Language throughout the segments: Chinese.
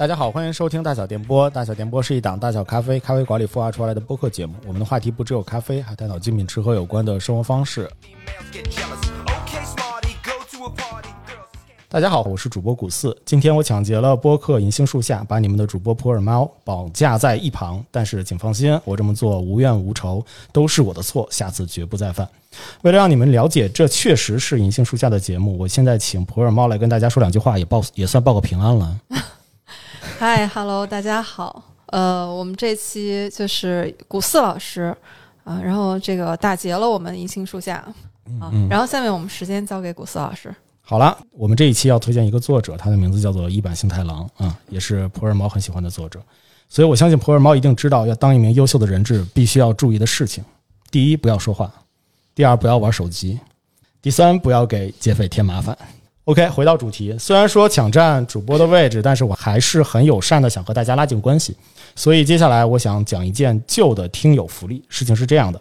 大家好，欢迎收听大小电波。大小电波是一档大小咖啡咖啡馆里孵化出来的播客节目。我们的话题不只有咖啡，还探讨精品吃喝有关的生活方式。大家好，我是主播古四。今天我抢劫了播客银杏树下，把你们的主播普洱猫绑架在一旁。但是请放心，我这么做无怨无仇，都是我的错，下次绝不再犯。为了让你们了解这确实是银杏树下的节目，我现在请普洱猫来跟大家说两句话，也报也算报个平安了。嗨，Hello，大家好。呃，我们这期就是古四老师啊，然后这个打劫了我们银杏树下啊，然后下面我们时间交给古四老师。好了，我们这一期要推荐一个作者，他的名字叫做一坂幸太郎啊，也是普洱猫很喜欢的作者，所以我相信普洱猫一定知道，要当一名优秀的人质，必须要注意的事情：第一，不要说话；第二，不要玩手机；第三，不要给劫匪添麻烦。OK，回到主题，虽然说抢占主播的位置，但是我还是很友善的想和大家拉近关系。所以接下来我想讲一件旧的听友福利。事情是这样的，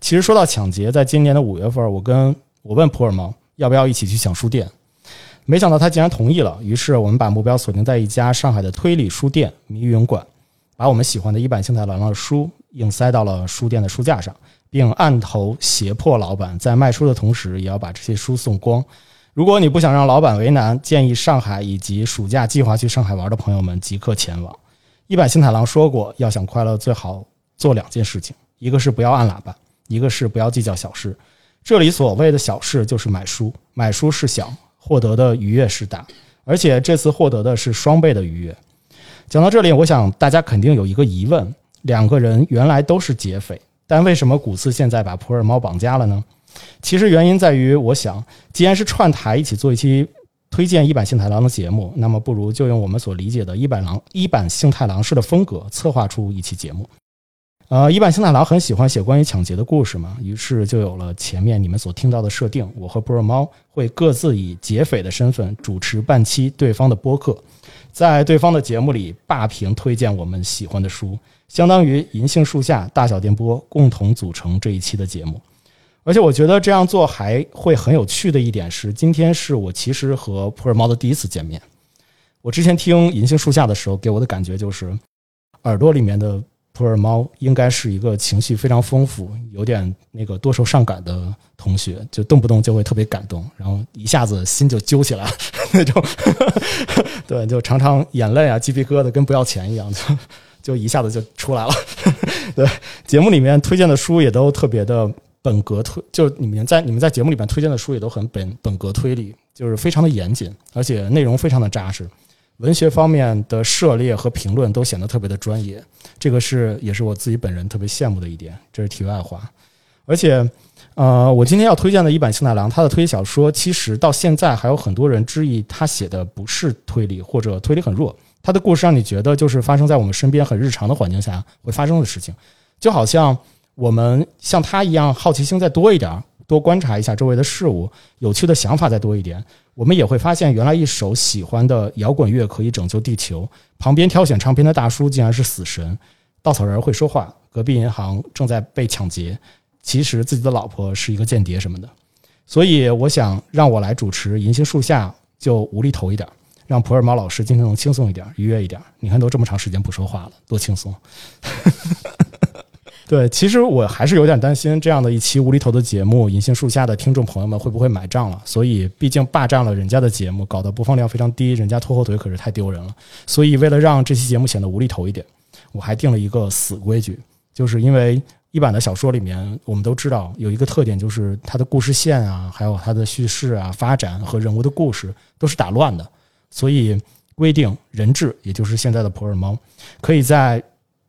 其实说到抢劫，在今年的五月份，我跟我问普尔蒙。要不要一起去抢书店？没想到他竟然同意了。于是我们把目标锁定在一家上海的推理书店——迷云馆，把我们喜欢的一版幸太郎的书硬塞到了书店的书架上，并按头胁迫老板在卖书的同时也要把这些书送光。如果你不想让老板为难，建议上海以及暑假计划去上海玩的朋友们即刻前往。一版新太郎说过，要想快乐，最好做两件事情：一个是不要按喇叭，一个是不要计较小事。这里所谓的小事就是买书，买书是小，获得的愉悦是大，而且这次获得的是双倍的愉悦。讲到这里，我想大家肯定有一个疑问：两个人原来都是劫匪，但为什么古斯现在把普洱猫绑架了呢？其实原因在于，我想，既然是串台一起做一期推荐一版幸太郎的节目，那么不如就用我们所理解的一版郎一版幸太郎式的风格，策划出一期节目。呃，一坂幸太郎很喜欢写关于抢劫的故事嘛，于是就有了前面你们所听到的设定。我和波尔猫会各自以劫匪的身份主持半期对方的播客，在对方的节目里霸屏推荐我们喜欢的书，相当于银杏树下大小电波共同组成这一期的节目。而且我觉得这样做还会很有趣的一点是，今天是我其实和普洱猫的第一次见面。我之前听银杏树下的时候，给我的感觉就是耳朵里面的。普洱猫应该是一个情绪非常丰富、有点那个多愁善感的同学，就动不动就会特别感动，然后一下子心就揪起来那种。对，就常常眼泪啊、鸡皮疙瘩跟不要钱一样，就就一下子就出来了。对，节目里面推荐的书也都特别的本格推，就你们在你们在节目里面推荐的书也都很本本格推理，就是非常的严谨，而且内容非常的扎实。文学方面的涉猎和评论都显得特别的专业，这个是也是我自己本人特别羡慕的一点。这是题外话，而且，呃，我今天要推荐的一版幸太郎，他的推理小说其实到现在还有很多人质疑他写的不是推理或者推理很弱。他的故事让你觉得就是发生在我们身边很日常的环境下会发生的事情，就好像我们像他一样好奇心再多一点，多观察一下周围的事物，有趣的想法再多一点。我们也会发现，原来一首喜欢的摇滚乐可以拯救地球。旁边挑选唱片的大叔竟然是死神。稻草人会说话。隔壁银行正在被抢劫。其实自己的老婆是一个间谍什么的。所以我想让我来主持《银杏树下》，就无厘头一点，让普洱猫老师今天能轻松一点、愉悦一点。你看，都这么长时间不说话了，多轻松。对，其实我还是有点担心这样的一期无厘头的节目，银杏树下的听众朋友们会不会买账了？所以，毕竟霸占了人家的节目，搞得播放量非常低，人家拖后腿可是太丢人了。所以，为了让这期节目显得无厘头一点，我还定了一个死规矩，就是因为一版的小说里面，我们都知道有一个特点，就是它的故事线啊，还有它的叙事啊、发展和人物的故事都是打乱的。所以，规定人质，也就是现在的普洱猫，可以在。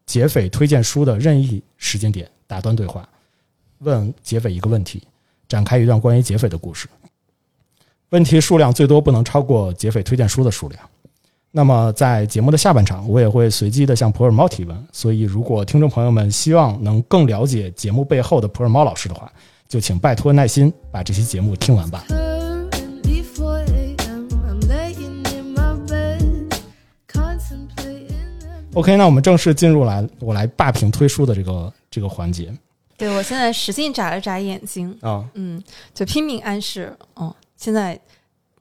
劫匪推荐书的任意时间点打断对话，问劫匪一个问题，展开一段关于劫匪的故事。问题数量最多不能超过劫匪推荐书的数量。那么在节目的下半场，我也会随机的向普洱猫提问。所以，如果听众朋友们希望能更了解节目背后的普洱猫老师的话，就请拜托耐心把这期节目听完吧。OK，那我们正式进入来，我来霸屏推书的这个这个环节。对我现在使劲眨了眨眼睛啊，嗯，就拼命暗示，哦，现在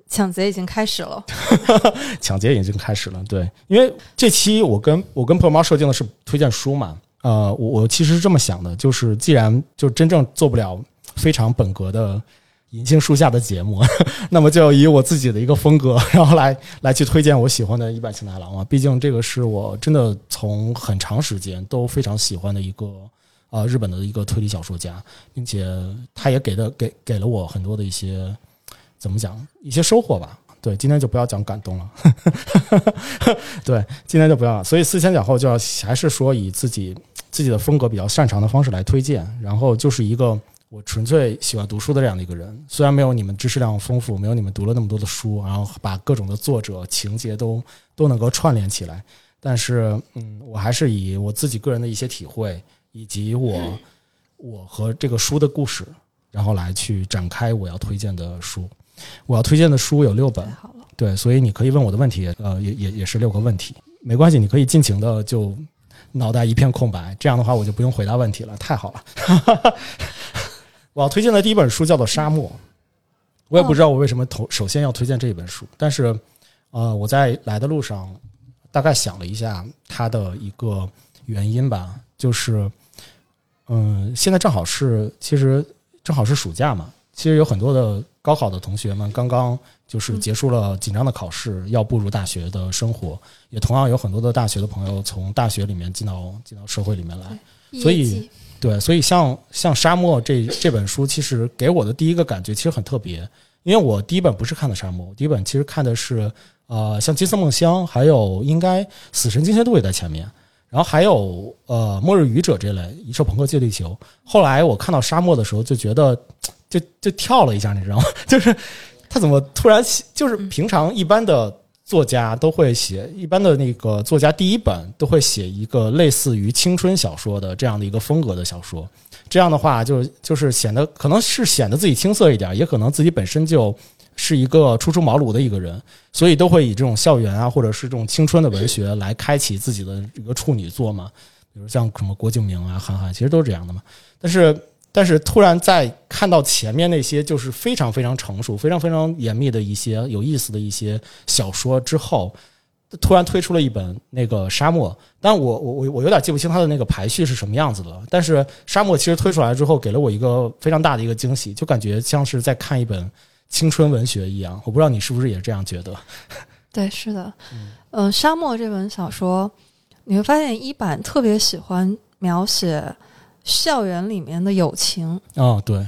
抢劫已经开始了，抢劫已经开始了。对，因为这期我跟我跟破猫设定的是推荐书嘛，呃，我我其实是这么想的，就是既然就真正做不了非常本格的银杏树下的节目，那么就要以我自己的一个风格，然后来来去推荐我喜欢的一坂幸太郎嘛。毕竟这个是我真的从很长时间都非常喜欢的一个呃日本的一个推理小说家，并且他也给的给给了我很多的一些怎么讲一些收获吧。对，今天就不要讲感动了。对，今天就不要了。所以思前讲后，就要还是说以自己自己的风格比较擅长的方式来推荐，然后就是一个我纯粹喜欢读书的这样的一个人。虽然没有你们知识量丰富，没有你们读了那么多的书，然后把各种的作者情节都都能够串联起来，但是嗯，我还是以我自己个人的一些体会，以及我我和这个书的故事，然后来去展开我要推荐的书。我要推荐的书有六本。对，所以你可以问我的问题，呃，也也也是六个问题，没关系，你可以尽情的就脑袋一片空白，这样的话我就不用回答问题了，太好了。我要推荐的第一本书叫做《沙漠》，我也不知道我为什么头首先要推荐这一本书，但是呃，我在来的路上大概想了一下它的一个原因吧，就是嗯，现在正好是其实正好是暑假嘛，其实有很多的高考的同学们刚刚就是结束了紧张的考试，要步入大学的生活，也同样有很多的大学的朋友从大学里面进到进到社会里面来。所以对，所以像像《沙漠这》这本书，其实给我的第一个感觉其实很特别，因为我第一本不是看的《沙漠》，我第一本其实看的是呃，像《金色梦乡》，还有应该《死神惊邪度》也在前面，然后还有呃《末日愚者》这类《一兽朋克借地球》。后来我看到《沙漠》的时候，就觉得就就跳了一下，你知道吗？就是他怎么突然就是平常一般的作家都会写，一般的那个作家第一本都会写一个类似于青春小说的这样的一个风格的小说。这样的话就，就是显得可能是显得自己青涩一点，也可能自己本身就是一个初出茅庐的一个人，所以都会以这种校园啊，或者是这种青春的文学来开启自己的一个处女作嘛。比如像什么郭敬明啊、韩寒，其实都是这样的嘛。但是但是突然在看到前面那些就是非常非常成熟、非常非常严密的一些有意思的一些小说之后，突然推出了一本那个《沙漠》，但我我我我有点记不清它的那个排序是什么样子的了。但是《沙漠》其实推出来之后，给了我一个非常大的一个惊喜，就感觉像是在看一本青春文学一样。我不知道你是不是也这样觉得？对，是的，嗯、沙漠》这本小说，你会发现一版特别喜欢描写校园里面的友情，哦，对，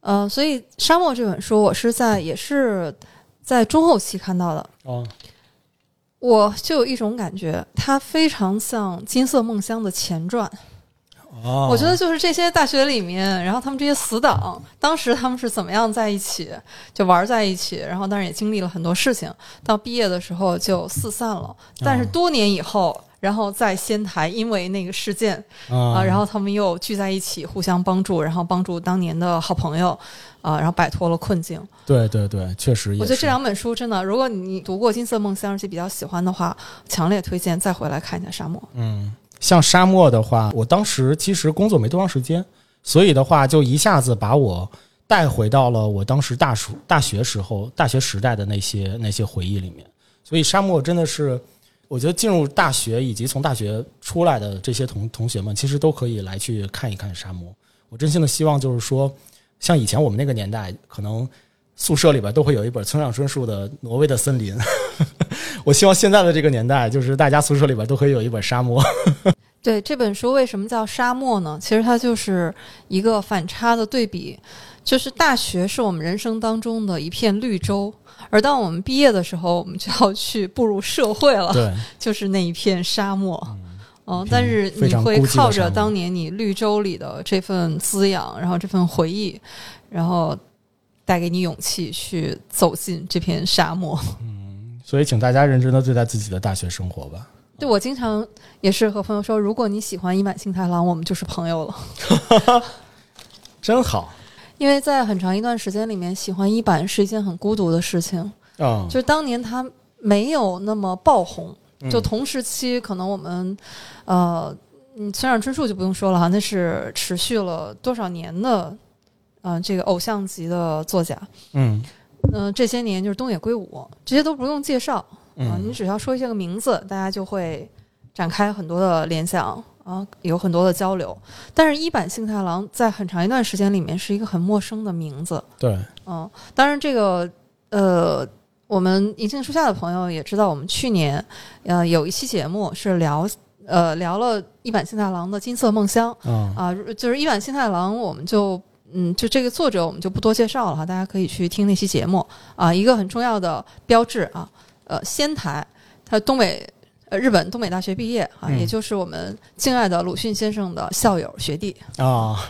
呃，所以《沙漠》这本书我是在也是在中后期看到的，哦，我就有一种感觉，它非常像《金色梦乡》的前传。哦，我觉得就是这些大学里面，然后他们这些死党，当时他们是怎么样在一起，就玩在一起，然后当然也经历了很多事情，到毕业的时候就四散了。但是多年以后，然后在仙台因为那个事件啊、啊，然后他们又聚在一起，互相帮助，然后帮助当年的好朋友啊、然后摆脱了困境。对对对，确实，我觉得这两本书真的，如果你读过《金色梦乡》而且比较喜欢的话，强烈推荐再回来看一下《沙漠》。嗯，像沙漠的话，我当时其实工作没多长时间，所以的话就一下子把我带回到了我当时大暑大学时候大学时代的那些那些回忆里面。所以沙漠真的是，我觉得进入大学以及从大学出来的这些同同学们，其实都可以来去看一看沙漠。我真心的希望就是说，像以前我们那个年代，可能宿舍里边都会有一本村上春树的《挪威的森林》。我希望现在的这个年代，就是大家宿舍里边都可以有一本《沙漠》。对这本书为什么叫沙漠呢？其实它就是一个反差的对比，就是大学是我们人生当中的一片绿洲，而当我们毕业的时候，我们就要去步入社会了，对，就是那一片沙漠。嗯但是你会靠着当年你绿洲里的这份滋养，然后这份回忆，然后带给你勇气去走进这片沙漠。嗯所以请大家认真的对待自己的大学生活吧。对我经常也是和朋友说，如果你喜欢一满幸太郎，我们就是朋友了。真好因为在很长一段时间里面，喜欢一版是一件很孤独的事情。啊！就是当年他没有那么爆红，嗯就同时期可能我们，呃，嗯，村上春树就不用说了哈，那是持续了多少年的，嗯、这个偶像级的作家。嗯嗯、这些年就是东野圭吾，这些都不用介绍啊、嗯你只要说一些个名字，大家就会展开很多的联想啊，有很多的交流。但是一坂幸太郎在很长一段时间里面是一个很陌生的名字，对，嗯，当然这个呃，我们银杏树下的朋友也知道，我们去年呃有一期节目是聊呃聊了一坂幸太郎的金色梦乡嗯啊、就是一坂幸太郎，我们就嗯就这个作者我们就不多介绍了哈，大家可以去听那期节目啊、一个很重要的标志啊，呃，仙台，它东北。呃，日本东北大学毕业啊，嗯也就是我们敬爱的鲁迅先生的校友学弟。啊，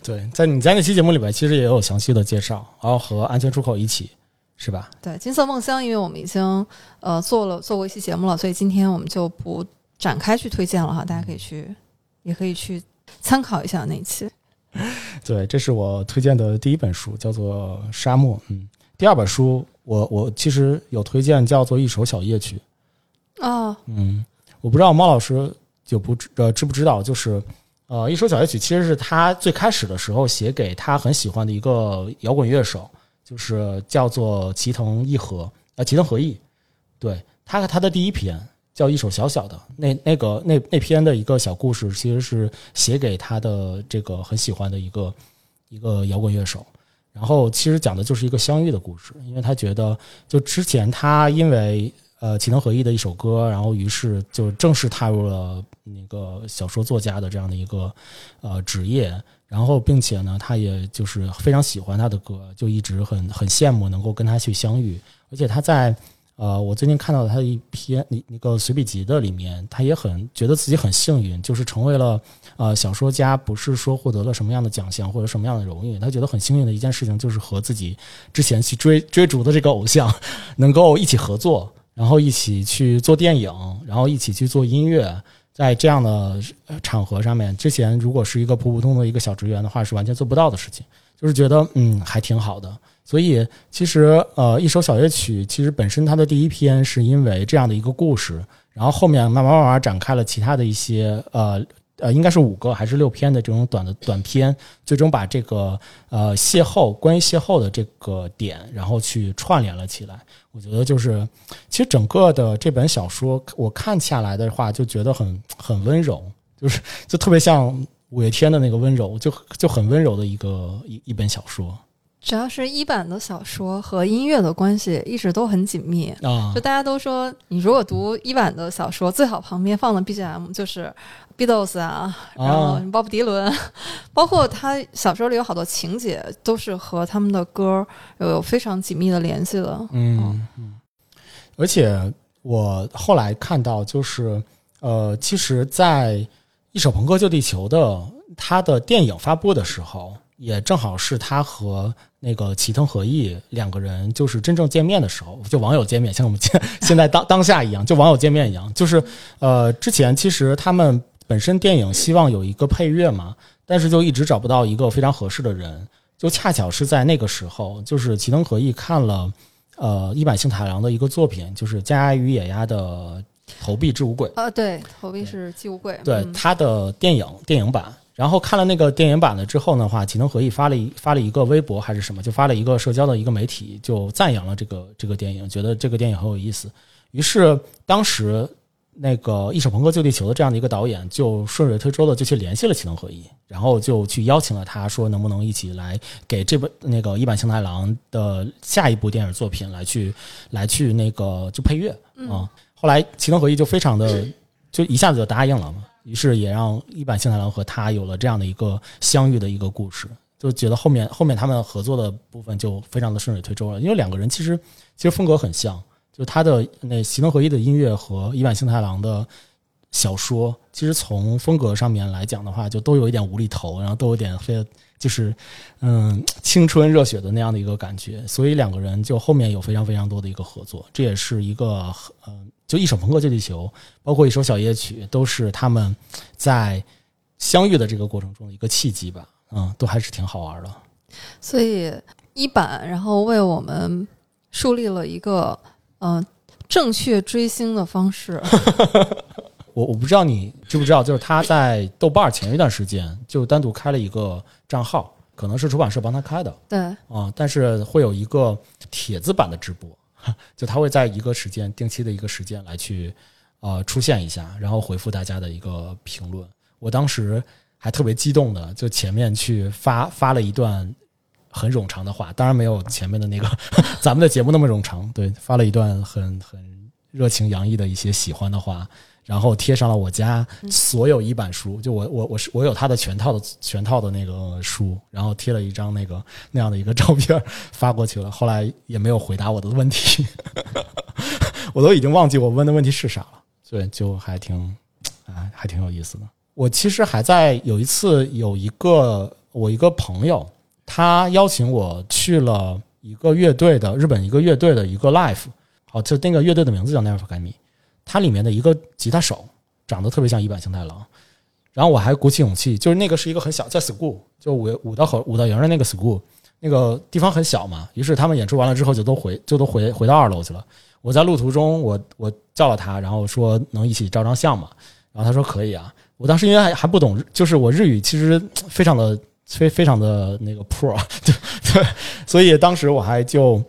对，在你在那期节目里边，其实也有详细的介绍，然后和安全出口一起，是吧？对，金色梦乡，因为我们已经呃做了做过一期节目了，所以今天我们就不展开去推荐了哈，大家可以去，也可以去参考一下那一期。对，这是我推荐的第一本书，叫做《沙漠》。嗯，第二本书我我其实有推荐，叫做《一首小夜曲》。啊，嗯，我不知道猫老师就不知呃知不知道，就是呃，一首小夜曲其实是他最开始的时候写给他很喜欢的一个摇滚乐手，就是叫做齐藤一和呃齐藤和义，对他和他的第一篇叫一首小小的那那个那那篇的一个小故事，其实是写给他的这个很喜欢的一个一个摇滚乐手。然后其实讲的就是一个相遇的故事，因为他觉得就之前他因为呃齐藤和义的一首歌，然后于是就正式踏入了那个小说作家的这样的一个呃职业，然后并且呢，他也就是非常喜欢他的歌，就一直很很羡慕能够跟他去相遇，而且他在呃我最近看到他的一篇那那个随笔集的里面，他也很觉得自己很幸运，就是成为了呃小说家，不是说获得了什么样的奖项或者什么样的荣誉，他觉得很幸运的一件事情就是和自己之前去追追逐的这个偶像能够一起合作。然后一起去做电影，然后一起去做音乐，在这样的场合上面，之前如果是一个普普通通的一个小职员的话，是完全做不到的事情。就是觉得嗯还挺好的，所以其实呃一首小夜曲其实本身它的第一篇是因为这样的一个故事，然后后面慢慢慢慢展开了其他的一些呃呃应该是五个还是六篇的这种短的短篇，最终把这个呃邂逅关于邂逅的这个点，然后去串联了起来。我觉得就是，其实整个的这本小说，我看下来的话，就觉得很很温柔，就是就特别像五月天的那个温柔，就就很温柔的一个一一本小说。只要是一版的小说和音乐的关系一直都很紧密。啊就大家都说，你如果读一版的小说，最好旁边放的 BGM 就是 Beatles 啊，然后啊鲍勃迪伦，包括他小说里有好多情节都是和他们的歌有非常紧密的联系的。嗯嗯，而且我后来看到，就是呃，其实，在《一首朋克救地球》的他的电影发布的时候，也正好是他和那个齐藤和义两个人就是真正见面的时候，就网友见面，像我们现现在当当下一样，就网友见面一样。就是呃，之前其实他们本身电影希望有一个配乐嘛，但是就一直找不到一个非常合适的人。就恰巧是在那个时候，就是齐藤和义看了呃一坂幸太郎的一个作品，就是家鸭与野鸭的《投币之无鬼》。啊，对，投币是寄物柜。对嗯他的电影电影版。然后看了那个电影版了之后的话，启能和义发了一发了一个微博还是什么，就发了一个社交的一个媒体，就赞扬了这个这个电影，觉得这个电影很有意思。于是当时那个《一手朋克救地球》的这样的一个导演，就顺水推舟的就去联系了启能和义，然后就去邀请了他说能不能一起来给这部那个一坂幸太郎的下一部电影作品来去来去那个就配乐啊。后来齐藤和义就非常的就一下子就答应了嘛。于是也让一坂幸太郎和他有了这样的一个相遇的一个故事，就觉得后面后面他们合作的部分就非常的顺水推舟了，因为两个人其实其实风格很像，就他的那喜能合一的音乐和一坂幸太郎的小说，其实从风格上面来讲的话，就都有一点无厘头，然后都有点非就是嗯青春热血的那样的一个感觉，所以两个人就后面有非常非常多的一个合作，这也是一个嗯。就一首朋克救地球，包括一首小夜曲，都是他们在相遇的这个过程中的一个契机吧。嗯，都还是挺好玩的。所以一版，然后为我们树立了一个嗯、呃、正确追星的方式。我我不知道你知不知道，就是他在豆瓣前一段时间就单独开了一个账号，可能是出版社帮他开的对，啊，但是会有一个帖子版的直播，就他会在一个时间定期的一个时间来去呃出现一下，然后回复大家的一个评论。我当时还特别激动的，就前面去发发了一段很冗长的话，当然没有前面的那个 咱们的节目那么冗长，对，发了一段很很热情洋溢的一些喜欢的话。然后贴上了我家所有一版书，就我我我是我有他的全套的全套的那个书，然后贴了一张那个那样的一个照片发过去了。后来也没有回答我的问题，我都已经忘记我问的问题是啥了。对，就还挺啊，还挺有意思的。我其实还在有一次有一个我一个朋友，他邀请我去了一个乐队的日本一个乐队的一个 live，好，就那个乐队的名字叫 Never Forget Me。它里面的一个吉他手长得特别像一坂幸太郎，然后我还鼓起勇气，就是那个是一个很小，在 school 就五五道口五道营的那个 school 那个地方很小嘛，于是他们演出完了之后就都回就都回回到二楼去了。我在路途中，我我叫了他，然后说能一起照张相吗？然后他说可以啊。我当时因为还还不懂，就是我日语其实非常的非非常的那个 poor，对对，所以当时我还就。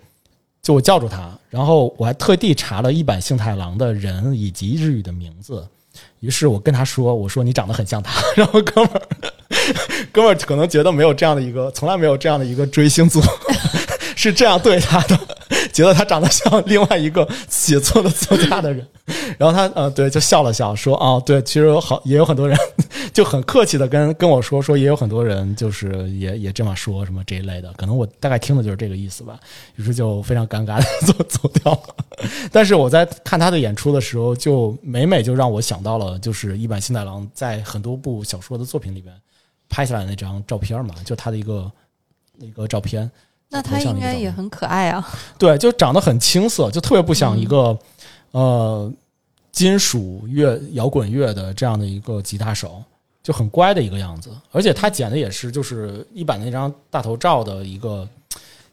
就我叫住他，然后我还特地查了一版幸太郎的人以及日语的名字，于是我跟他说：“我说你长得很像他。”然后哥们儿，哥们儿可能觉得没有这样的一个，从来没有这样的一个追星族 是这样对他的。觉得他长得像另外一个写作的作家的人，然后他呃对就笑了笑说啊对，其实有好也有很多人就很客气的跟跟我说说也有很多人就是也也这么说什么这一类的，可能我大概听的就是这个意思吧，于是就非常尴尬的 走走掉了。但是我在看他的演出的时候，就每每就让我想到了就是一坂新太郎在很多部小说的作品里边拍下来那张照片嘛，就他的一个那个照片。那他应该也很可爱啊！对，就长得很青涩，就特别不像一个呃金属乐、摇滚乐的这样的一个吉他手，就很乖的一个样子。而且他剪的也是就是一版那张大头照的一个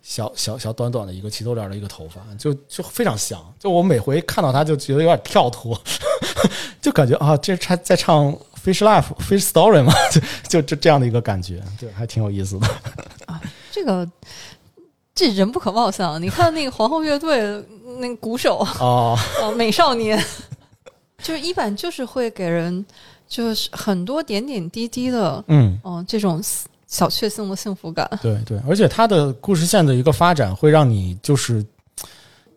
小小小短短的一个齐头帘的一个头发，就就非常像。就我每回看到他就觉得有点跳脱，就感觉啊，这他在唱《Fish Life》《Fish Story》嘛，就就这这样的一个感觉，对，还挺有意思的啊，这个。这人不可貌相，你看那个皇后乐队那个鼓手 哦，美少年，就是一版就是会给人就是很多点点滴滴的，嗯嗯，这种小确幸的幸福感。对对，而且他的故事线的一个发展会让你就是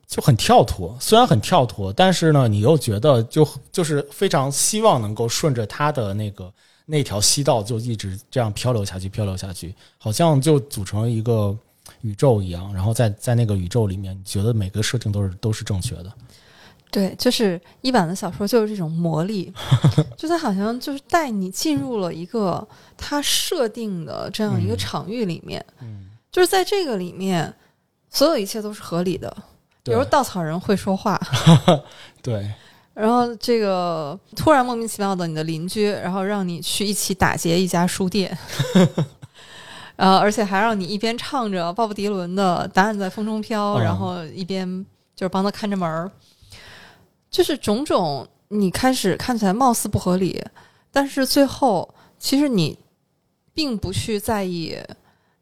就很跳脱，虽然很跳脱，但是呢，你又觉得就就是非常希望能够顺着他的那个那条西道就一直这样漂流下去，漂流下去，好像就组成了一个。宇宙一样，然后在在那个宇宙里面，你觉得每个设定都是都是正确的。对，就是一版的小说就是这种魔力，就它好像就是带你进入了一个它设定的这样一个场域里面。嗯，就是在这个里面，所有一切都是合理的。比如稻草人会说话，对。然后这个突然莫名其妙的，你的邻居，然后让你去一起打劫一家书店。呃，而且还让你一边唱着鲍勃迪伦的《答案在风中飘》，然后一边就是帮他看着门儿，就是种种你开始看起来貌似不合理，但是最后其实你并不去在意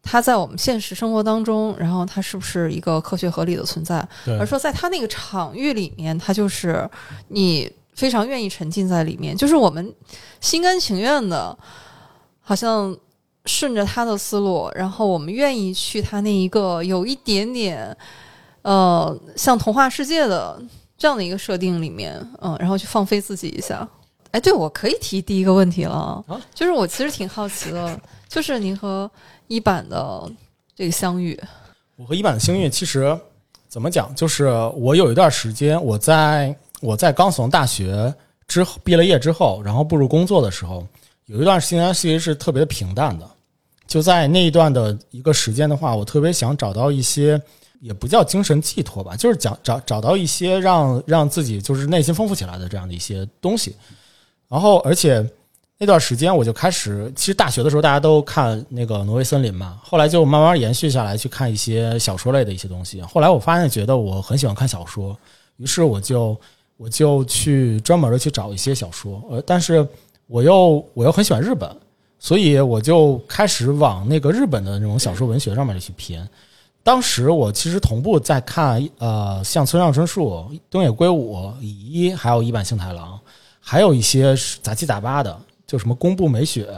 他在我们现实生活当中，然后他是不是一个科学合理的存在，而说在他那个场域里面，他就是你非常愿意沉浸在里面，就是我们心甘情愿的，好像。顺着他的思路，然后我们愿意去他那一个有一点点，呃，像童话世界的这样的一个设定里面，嗯，然后去放飞自己一下。哎，对，我可以提第一个问题了，就是我其实挺好奇的，就是您和一版的这个相遇。我和一版的相遇，其实怎么讲，就是我有一段时间，我在我在刚从大学之后毕了业之后，然后步入工作的时候，有一段时间其实是特别的平淡的。就在那一段的一个时间的话，我特别想找到一些，也不叫精神寄托吧，就是讲找找到一些让让自己就是内心丰富起来的这样的一些东西。然后，而且那段时间我就开始，其实大学的时候大家都看那个《挪威森林》嘛，后来就慢慢延续下来去看一些小说类的一些东西。后来我发现，觉得我很喜欢看小说，于是我就我就去专门的去找一些小说，呃，但是我又我又很喜欢日本。所以我就开始往那个日本的那种小说文学上面去偏。当时我其实同步在看，呃，像村上春树、东野圭吾、乙一，还有一坂幸太郎，还有一些杂七杂八的，就什么宫部美雪，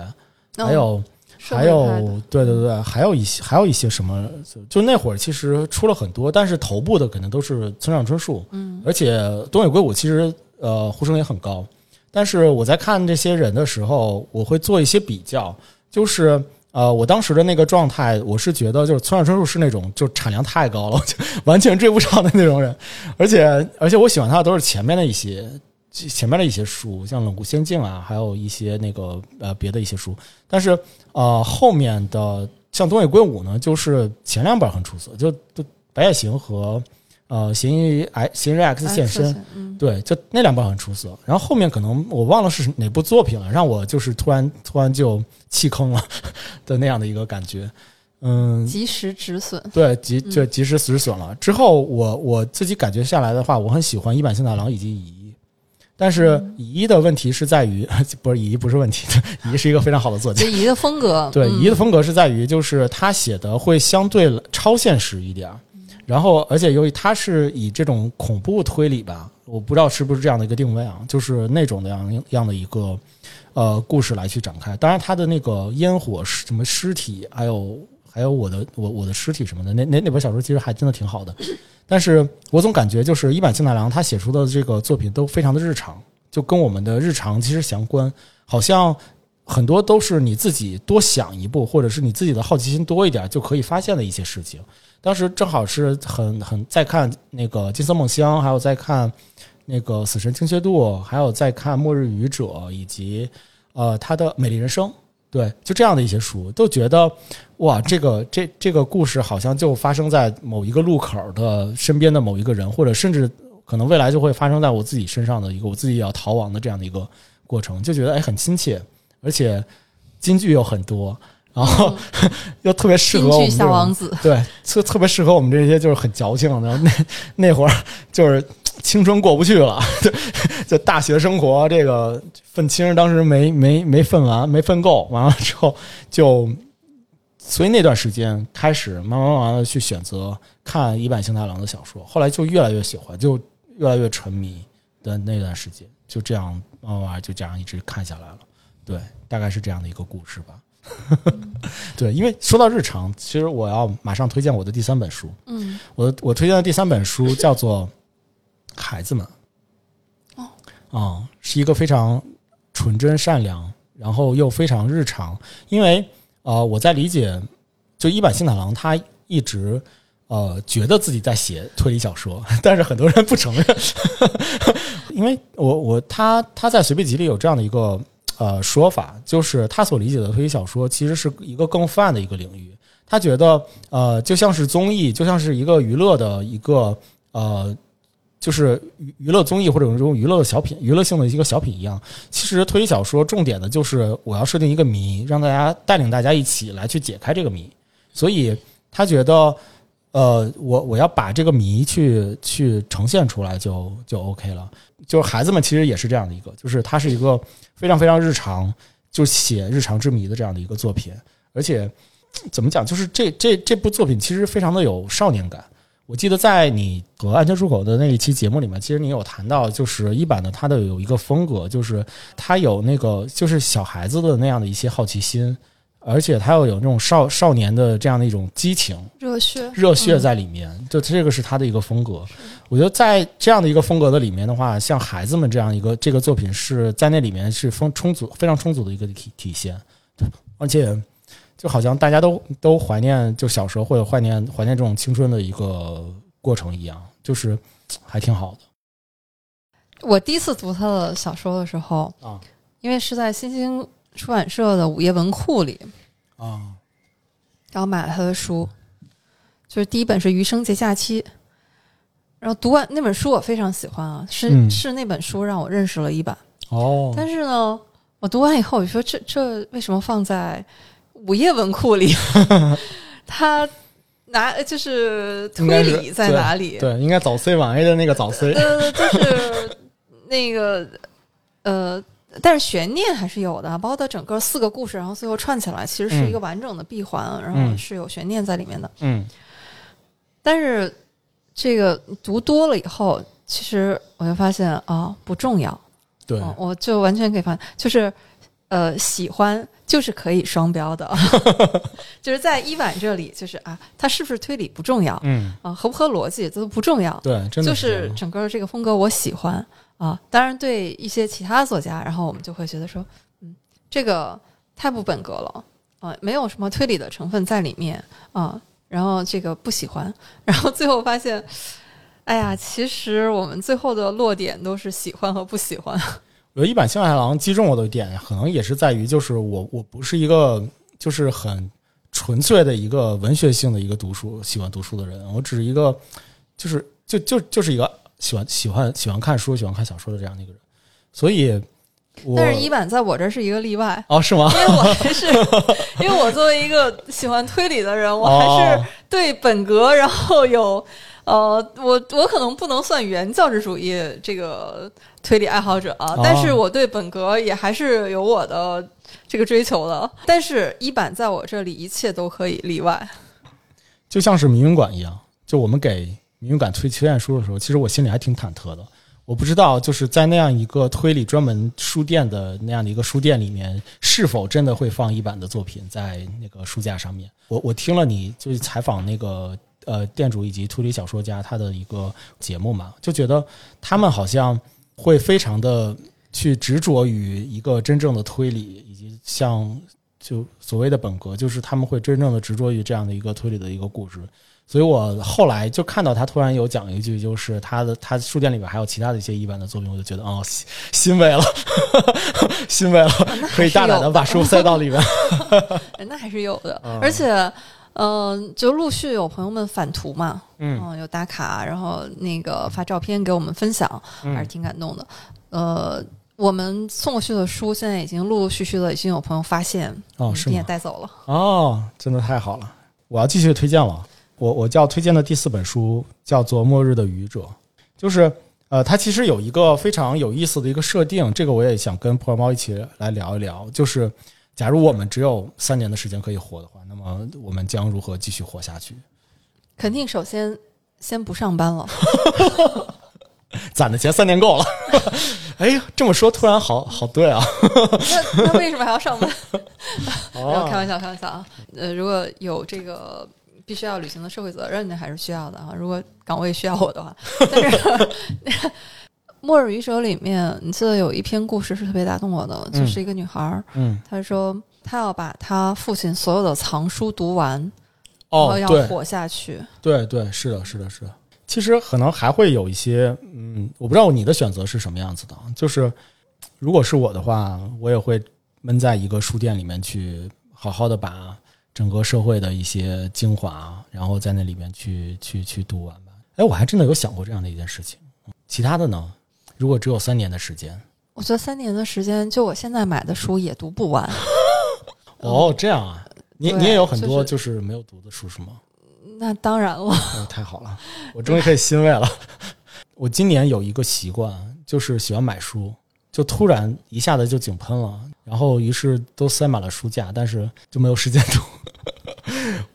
还有。还有，对对对，还有一些，还有一些什么？就那会儿其实出了很多，但是头部的可能都是村上春树，嗯，而且东野圭吾其实呃呼声也很高。但是我在看这些人的时候，我会做一些比较，就是呃，我当时的那个状态，我是觉得就是村上春树是那种就产量太高了，就完全追不上的那种人，而且而且我喜欢他的都是前面的一些。前面的一些书，像《冷酷仙境》啊，还有一些那个呃别的一些书，但是呃后面的像东野圭吾呢，就是前两本很出色，就就《白夜行》和呃《嫌疑 X 嫌疑 X 现身》，对，就那两本很出色。然后后面可能我忘了是哪部作品了，让我就是突然突然就弃坑了 的那样的一个感觉，嗯，及时止损，对，及就及时止损了。之后我我自己感觉下来的话，我很喜欢一坂幸太郎以及乙一。但是乙一的问题是在于，不是乙一不是问题，乙一是一个非常好的作家。乙一的风格，对乙一的风格是在于，就是他写的会相对超现实一点，然后而且由于他是以这种恐怖推理吧，我不知道是不是这样的一个定位啊，就是那种的样样的一个呃故事来去展开。当然，他的那个烟火什么尸体，还有还有我的我我的尸体什么的，那那那本小说其实还真的挺好的。但是我总感觉就是一坂幸太郎他写出的这个作品都非常的日常，就跟我们的日常其实相关，好像很多都是你自己多想一步，或者是你自己的好奇心多一点就可以发现的一些事情。当时正好是很很在看那个金色梦乡，还有在看那个死神精确度，还有在看末日愚者，以及呃他的美丽人生。对，就这样的一些书，都觉得哇，这个这这个故事好像就发生在某一个路口的身边的某一个人，或者甚至可能未来就会发生在我自己身上的一个我自己也要逃亡的这样的一个过程，就觉得哎很亲切，而且金句又很多，然后 又特别适合我们小王子，对，特特别适合我们这些就是很矫情的那那会儿就是。青春过不去了，就就大学生活这个愤青当时没没没愤完，没愤够，完了之后就，所以那段时间开始慢慢慢慢的去选择看一坂幸太郎的小说，后来就越来越喜欢，就越来越沉迷的那段时间，就这样慢慢慢就这样一直看下来了，对，大概是这样的一个故事吧。对，因为说到日常，其实我要马上推荐我的第三本书，嗯，我我推荐的第三本书叫做。孩子们，哦，啊，是一个非常纯真善良，然后又非常日常。因为呃，我在理解，就一坂幸太郎，他一直呃觉得自己在写推理小说，但是很多人不承认。因为我我他他在随笔集里有这样的一个呃说法，就是他所理解的推理小说其实是一个更泛的一个领域。他觉得呃，就像是综艺，就像是一个娱乐的一个呃。就是娱娱乐综艺或者这种娱乐的小品、娱乐性的一个小品一样。其实推理小说重点的就是我要设定一个谜，让大家带领大家一起来去解开这个谜。所以他觉得，呃，我我要把这个谜去去呈现出来就就 OK 了。就是孩子们其实也是这样的一个，就是它是一个非常非常日常，就写日常之谜的这样的一个作品。而且怎么讲，就是这这这部作品其实非常的有少年感。我记得在你和安全出口的那一期节目里面，其实你有谈到，就是一版的它的有一个风格，就是它有那个就是小孩子的那样的一些好奇心，而且他又有那种少少年的这样的一种激情、热血、热血在里面。就这个是他的一个风格。我觉得在这样的一个风格的里面的话，像孩子们这样一个这个作品是在那里面是丰充足、非常充足的一个体体现，而且。就好像大家都都怀念就小时候或者怀念怀念这种青春的一个过程一样，就是还挺好的。我第一次读他的小说的时候啊，因为是在新兴出版社的午夜文库里。啊，然后买了他的书，就是第一本是《余生节假期》，然后读完那本书我非常喜欢啊，是是那本书让我认识了一版。哦，但是呢，我读完以后我说这这为什么放在午夜文库里，他拿就是推理在哪里？对，应该早 C 晚 A 的那个早 C。呃，就是那个呃，但是悬念还是有的，包括它整个四个故事，然后最后串起来，其实是一个完整的闭环，然后是有悬念在里面的。嗯。但是这个读多了以后，其实我就发现啊，不重要。对，嗯我就完全可以发现，就是呃，喜欢就是可以双标的，就是在伊婉这里，就是啊，它是不是推理不重要嗯，啊，合不合逻辑这都不重要，对，真的就是整个这个风格我喜欢啊。当然，对一些其他作家，然后我们就会觉得说，嗯，这个太不本格了啊，没有什么推理的成分在里面啊，然后这个不喜欢，然后最后发现。哎呀，其实我们最后的落点都是喜欢和不喜欢。我觉得一版星海狼击中我的点，可能也是在于，就是我我不是一个就是很纯粹的一个文学性的一个读书喜欢读书的人，我只是一个就是就就就是一个喜欢喜欢喜欢看书、喜欢看小说的这样的一个人，所以但是一版在我这儿是一个例外，哦是吗？因为我还是 因为我作为一个喜欢推理的人，我还哦是对本格，然后有呃，我我可能不能算原教旨主义这个推理爱好者啊，哦但是我对本格也还是有我的这个追求的。但是一版在我这里一切都可以例外。就像是明云馆一样，就我们给明云馆推推荐书的时候，其实我心里还挺忐忑的。我不知道就是在那样一个推理专门书店的那样的一个书店里面，是否真的会放一版的作品在那个书架上面。我我听了你就是采访那个呃店主以及推理小说家他的一个节目嘛，就觉得他们好像会非常的去执着于一个真正的推理，以及像就所谓的本格，就是他们会真正的执着于这样的一个推理的一个故事。所以我后来就看到他突然有讲一句，就是他的他书店里边还有其他的一些一般的作品，我就觉得哦 欣欣慰了，欣慰了，可以大胆的把书塞到里面。那还是有的，嗯而且，嗯、就陆续有朋友们返图嘛，嗯嗯，有打卡，然后那个发照片给我们分享，还是嗯挺感动的。呃，我们送过去的书，现在已经陆陆续续的已经有朋友发现，哦，嗯并且是吗？带走了。哦，真的太好了！我要继续推荐了。我我叫推荐的第四本书叫做《末日的愚者》，就是呃，它其实有一个非常有意思的一个设定，这个我也想跟破猫一起来聊一聊。就是假如我们只有三年的时间可以活的话，那么我们将如何继续活下去？肯定首先先不上班了，攒的钱三年够了。哎呀，这么说突然好好对啊！那那为什么还要上班？没有开哦，玩笑，开玩笑啊。呃，如果有这个必须要履行的社会责任，那还是需要的啊。如果岗位需要我的话，但是《末日愚者》里面，你记得有一篇故事是特别打动我的，嗯就是一个女孩儿，嗯，她说她要把她父亲所有的藏书读完，然后哦，要活下去。对对，是的，是的，是的。其实可能还会有一些，嗯，我不知道你的选择是什么样子的。就是如果是我的话，我也会闷在一个书店里面去，好好的把整个社会的一些精华，然后在那里面去去去读完吧。哎，我还真的有想过这样的一件事情。其他的呢？如果只有三年的时间，我觉得三年的时间，就我现在买的书也读不完。哦，这样啊，你你也有很多就是就是没有读的书是吗？那当然了，哦，太好了，我终于可以欣慰了。我今年有一个习惯，就是喜欢买书，就突然一下子就井喷了，然后于是都塞满了书架，但是就没有时间读。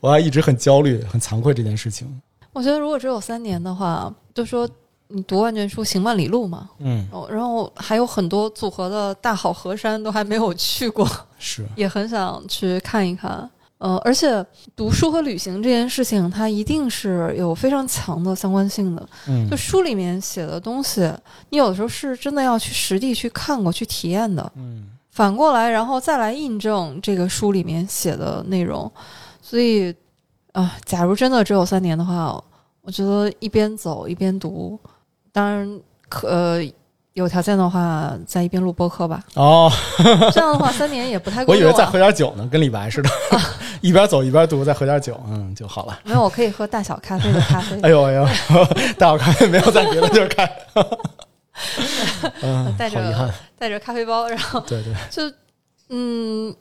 我还一直很焦虑、很惭愧这件事情。我觉得如果只有三年的话，就说你读万卷书，行万里路嘛。嗯，哦，然后还有很多组合的大好河山都还没有去过，是，也很想去看一看。呃，而且读书和旅行这件事情，它一定是有非常强的相关性的。嗯就书里面写的东西，你有的时候是真的要去实地去看过、去体验的。嗯反过来，然后再来印证这个书里面写的内容。所以，啊、假如真的只有三年的话，我觉得一边走一边读，当然可、呃、有条件的话，在一边录播客吧。哦，这样的话，三年也不太够 我以。为再喝点酒呢，跟李白似的，一边走一边读，再喝点酒，嗯就好了。没有，我可以喝大小咖啡的咖啡。哎呦哎呦，大小咖啡没有在别的地儿开，嗯，带着带着咖啡包，然后对对，就嗯，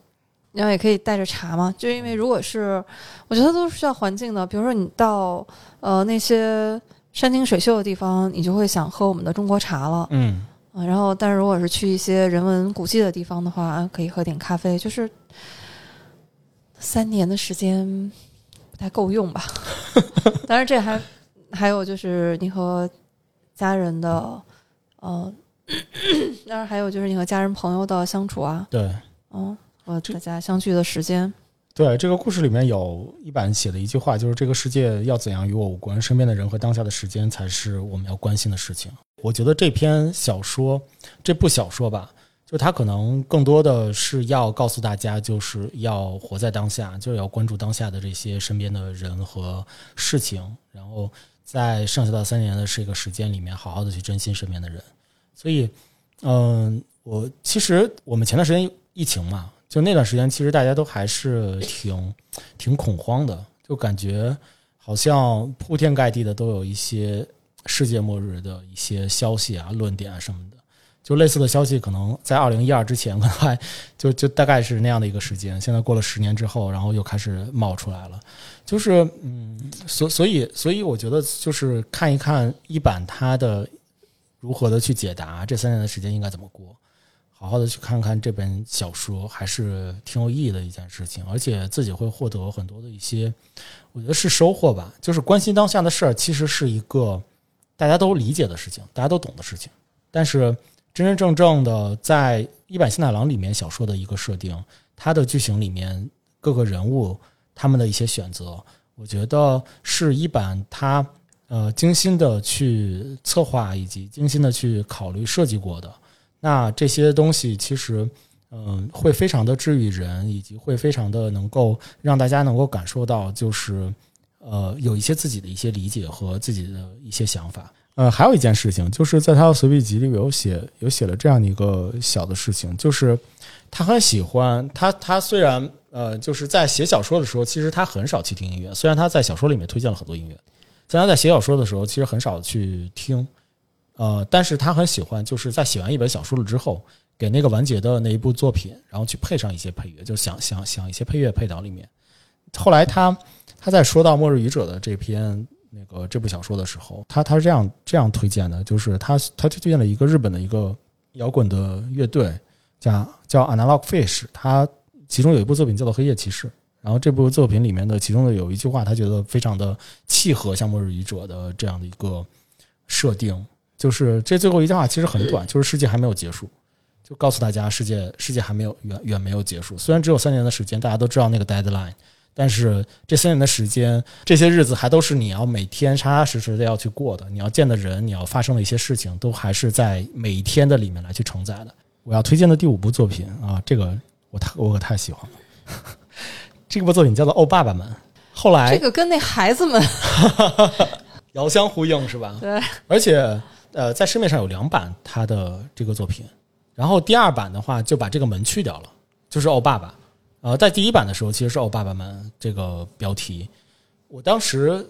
然后也可以带着茶嘛。就因为如果是，我觉得都是需要环境的。比如说你到呃那些山清水秀的地方，你就会想喝我们的中国茶了。嗯啊，然后但是如果是去一些人文古迹的地方的话，可以喝点咖啡。就是三年的时间不太够用吧？当然这还还有就是你和家人的呃，当然还有就是你和家人朋友的相处啊，对，嗯，和大家相聚的时间。对，这个故事里面有一版写的一句话，就是这个世界要怎样与我无关，身边的人和当下的时间才是我们要关心的事情。我觉得这篇小说，这部小说吧，就它可能更多的是要告诉大家，就是要活在当下，就是要关注当下的这些身边的人和事情，然后在剩下的三年的这个时间里面，好好的去珍惜身边的人。所以，嗯，我其实我们前段时间疫情嘛。就那段时间，其实大家都还是挺挺恐慌的，就感觉好像铺天盖地的都有一些世界末日的一些消息啊、论点啊什么的。就类似的消息，可能在二零一二之前，可能还就就大概是那样的一个时间。现在过了十年之后，然后又开始冒出来了。就是嗯，所所以所以，我觉得就是看一看一版他的如何的去解答这三年的时间应该怎么过。好好的去看看这本小说，还是挺有意义的一件事情，而且自己会获得很多的一些，我觉得是收获吧。就是关心当下的事儿，其实是一个大家都理解的事情，大家都懂的事情。但是真真正正的在一版新太郎里面小说的一个设定，它的剧情里面各个人物他们的一些选择，我觉得是一版他呃精心的去策划以及精心的去考虑设计过的。那这些东西其实，嗯，会非常的治愈人，以及会非常的能够让大家能够感受到，就是呃，有一些自己的一些理解和自己的一些想法。呃，还有一件事情，就是在他的随笔集里有写有写了这样的一个小的事情，就是他很喜欢他他虽然呃就是在写小说的时候，其实他很少去听音乐，虽然他在小说里面推荐了很多音乐，在他在写小说的时候，其实很少去听。呃，但是他很喜欢，就是在写完一本小说了之后，给那个完结的那一部作品，然后去配上一些配乐，就想想想一些配乐配到里面。后来他他在说到《末日语者》的这篇那个这部小说的时候，他他是这样这样推荐的，就是他他推荐了一个日本的一个摇滚的乐队，叫叫 Analog Fish，他其中有一部作品叫做《黑夜骑士》，然后这部作品里面的其中的有一句话，他觉得非常的契合像《末日语者》的这样的一个设定。就是这最后一句话其实很短，就是世界还没有结束，就告诉大家世界世界还没有远远没有结束。虽然只有三年的时间，大家都知道那个 deadline，但是这三年的时间，这些日子还都是你要每天踏踏实实的要去过的。你要见的人，你要发生的一些事情，都还是在每一天的里面来去承载的。我要推荐的第五部作品啊，这个我太我可太喜欢了。这部作品叫做《哦爸爸们》，后来这个跟那孩子们遥相呼应是吧？对，而且。呃，在市面上有两版他的这个作品，然后第二版的话就把这个门去掉了，就是《欧爸爸》。呃，在第一版的时候其实是《欧爸爸们》这个标题。我当时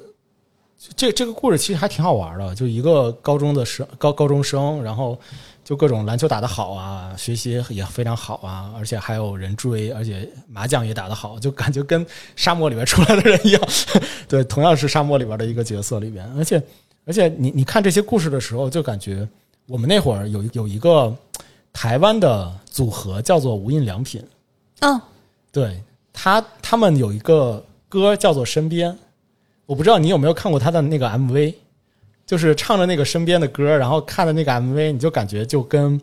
这这个故事其实还挺好玩的，就一个高中的生高高中生，然后就各种篮球打得好啊，学习也非常好啊，而且还有人追，而且麻将也打得好，就感觉跟沙漠里面出来的人一样。对，同样是沙漠里边的一个角色里边，而且。而且你你看这些故事的时候，就感觉我们那会儿有有一个台湾的组合叫做无印良品，嗯，对他他们有一个歌叫做《身边》，我不知道你有没有看过他的那个 MV，就是唱着那个身边的歌，然后看着那个 MV，你就感觉就跟。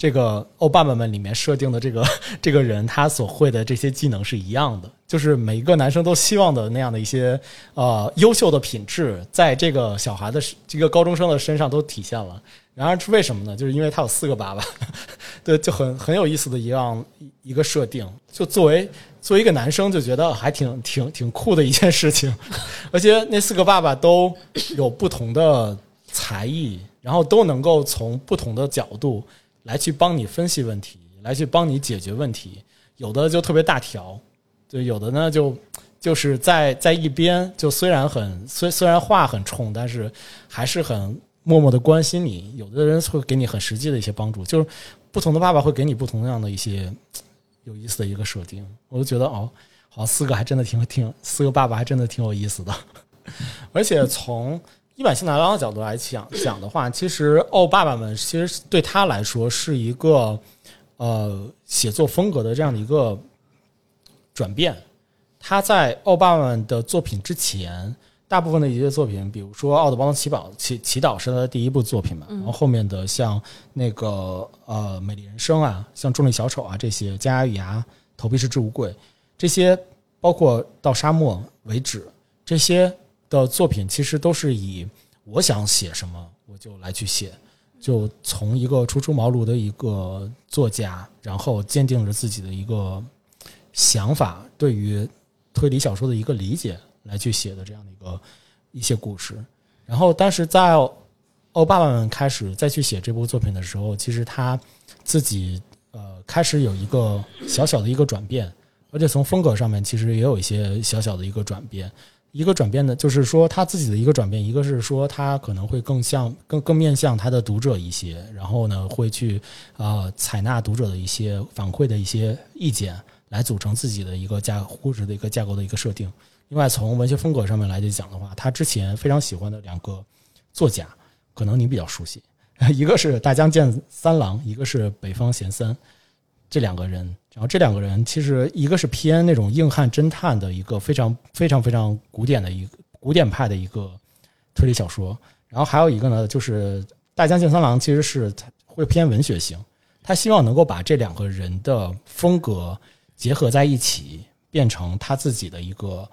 这个欧巴爸们里面设定的这个 这个人，他所会的这些技能是一样的，就是每一个男生都希望的那样的一些呃优秀的品质，在这个小孩的这个高中生的身上都体现了。然而是为什么呢？就是因为他有四个爸爸，对，就很很有意思的一样一个设定。就作为作为一个男生，就觉得还挺挺挺酷的一件事情。而且那四个爸爸都有不同的才艺，然后都能够从不同的角度。来去帮你分析问题，来去帮你解决问题，有的就特别大条，就有的呢就就是在在一边，就虽然很虽虽然话很冲，但是还是很默默的关心你。有的人会给你很实际的一些帮助，就是不同的爸爸会给你不同样的一些有意思的一个设定。我就觉得哦，好像四个还真的挺挺四个爸爸还真的挺有意思的，而且从。一版新太郎的角度来讲讲 的话，其实奥爸爸们其实对他来说是一个呃写作风格的这样的一个转变。他在奥爸爸们的作品之前，大部分的一些作品，比如说《奥德邦的祈祷祈祈祷》是他的第一部作品嘛，然后后面的像那个呃《美丽人生》啊，像《重力小丑》啊这些，《加牙与牙》《投币是置物柜》这些，包括到沙漠为止这些的作品，其实都是以我想写什么我就来去写，就从一个初出茅庐的一个作家，然后坚定着自己的一个想法，对于推理小说的一个理解来去写的这样的一个一些故事。然后，但是在欧爸爸们开始再去写这部作品的时候，其实他自己呃开始有一个小小的一个转变，而且从风格上面其实也有一些小小的一个转变。一个转变呢，就是说他自己的一个转变，一个是说他可能会更像更更面向他的读者一些，然后呢会去呃采纳读者的一些反馈的一些意见。来组成自己的一个架故事的一个架构的一个设定。另外，从文学风格上面来讲的话，他之前非常喜欢的两个作家，可能你比较熟悉，一个是大江健三郎，一个是北方贤三，这两个人。然后这两个人其实一个是偏那种硬汉侦探的一个非常非常非常古典的一个古典派的一个推理小说，然后还有一个呢，就是大江健三郎其实是会偏文学性，他希望能够把这两个人的风格。结合在一起，变成他自己的一个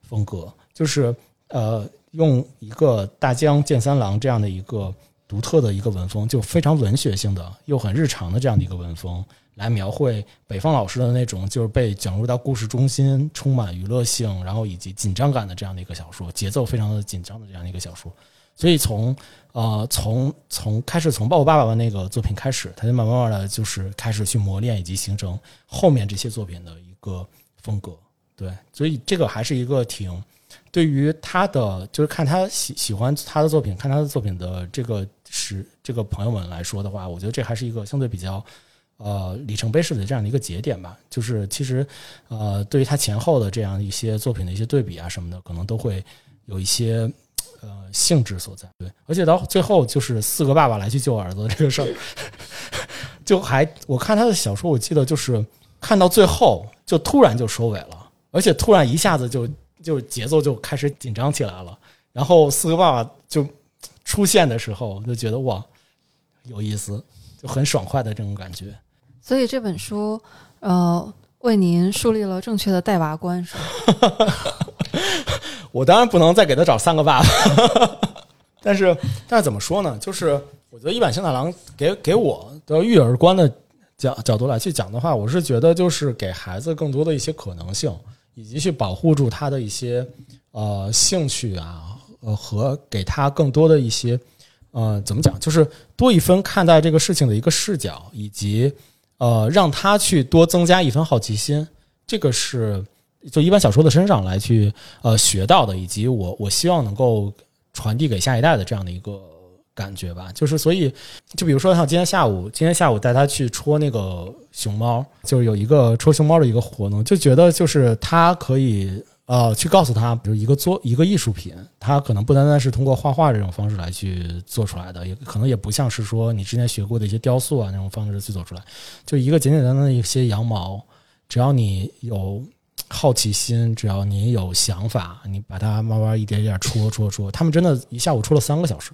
风格，就是呃，用一个大江健三郎这样的一个独特的一个文风，就非常文学性的又很日常的这样的一个文风，来描绘北方老师的那种就是被卷入到故事中心、充满娱乐性，然后以及紧张感的这样的一个小说，节奏非常的紧张的这样的一个小说。所以从呃从从开始从《抱我爸爸》的那个作品开始，他就慢慢慢的就是开始去磨练以及形成后面这些作品的一个风格。对，所以这个还是一个挺对于他的就是看他喜喜欢他的作品，看他的作品的这个是这个朋友们来说的话，我觉得这还是一个相对比较呃里程碑式的这样的一个节点吧。就是其实呃对于他前后的这样一些作品的一些对比啊什么的，可能都会有一些。呃，性质所在对，而且到最后就是四个爸爸来去救儿子这个事儿，就还我看他的小说，我记得就是看到最后就突然就收尾了，而且突然一下子就就节奏就开始紧张起来了，然后四个爸爸就出现的时候，就觉得哇有意思，就很爽快的这种感觉。所以这本书呃，为您树立了正确的带娃观，是吗？我当然不能再给他找三个爸爸，但是但是怎么说呢？就是我觉得一版星太郎给给我的育儿观的角角度来去讲的话，我是觉得就是给孩子更多的一些可能性，以及去保护住他的一些呃兴趣啊，呃和给他更多的一些呃怎么讲，就是多一分看待这个事情的一个视角，以及呃让他去多增加一分好奇心，这个是。就一般小说的身上来去呃学到的，以及我我希望能够传递给下一代的这样的一个感觉吧。就是所以，就比如说像今天下午，今天下午带他去戳那个熊猫，就是有一个戳熊猫的一个活动，就觉得就是他可以呃去告诉他，比如一个做一个艺术品，它可能不单单是通过画画这种方式来去做出来的，也可能也不像是说你之前学过的一些雕塑啊那种方式去做出来，就一个简简单单的一些羊毛，只要你有。好奇心，只要你有想法，你把它慢慢一点点戳戳戳。他们真的一下午戳了三个小时，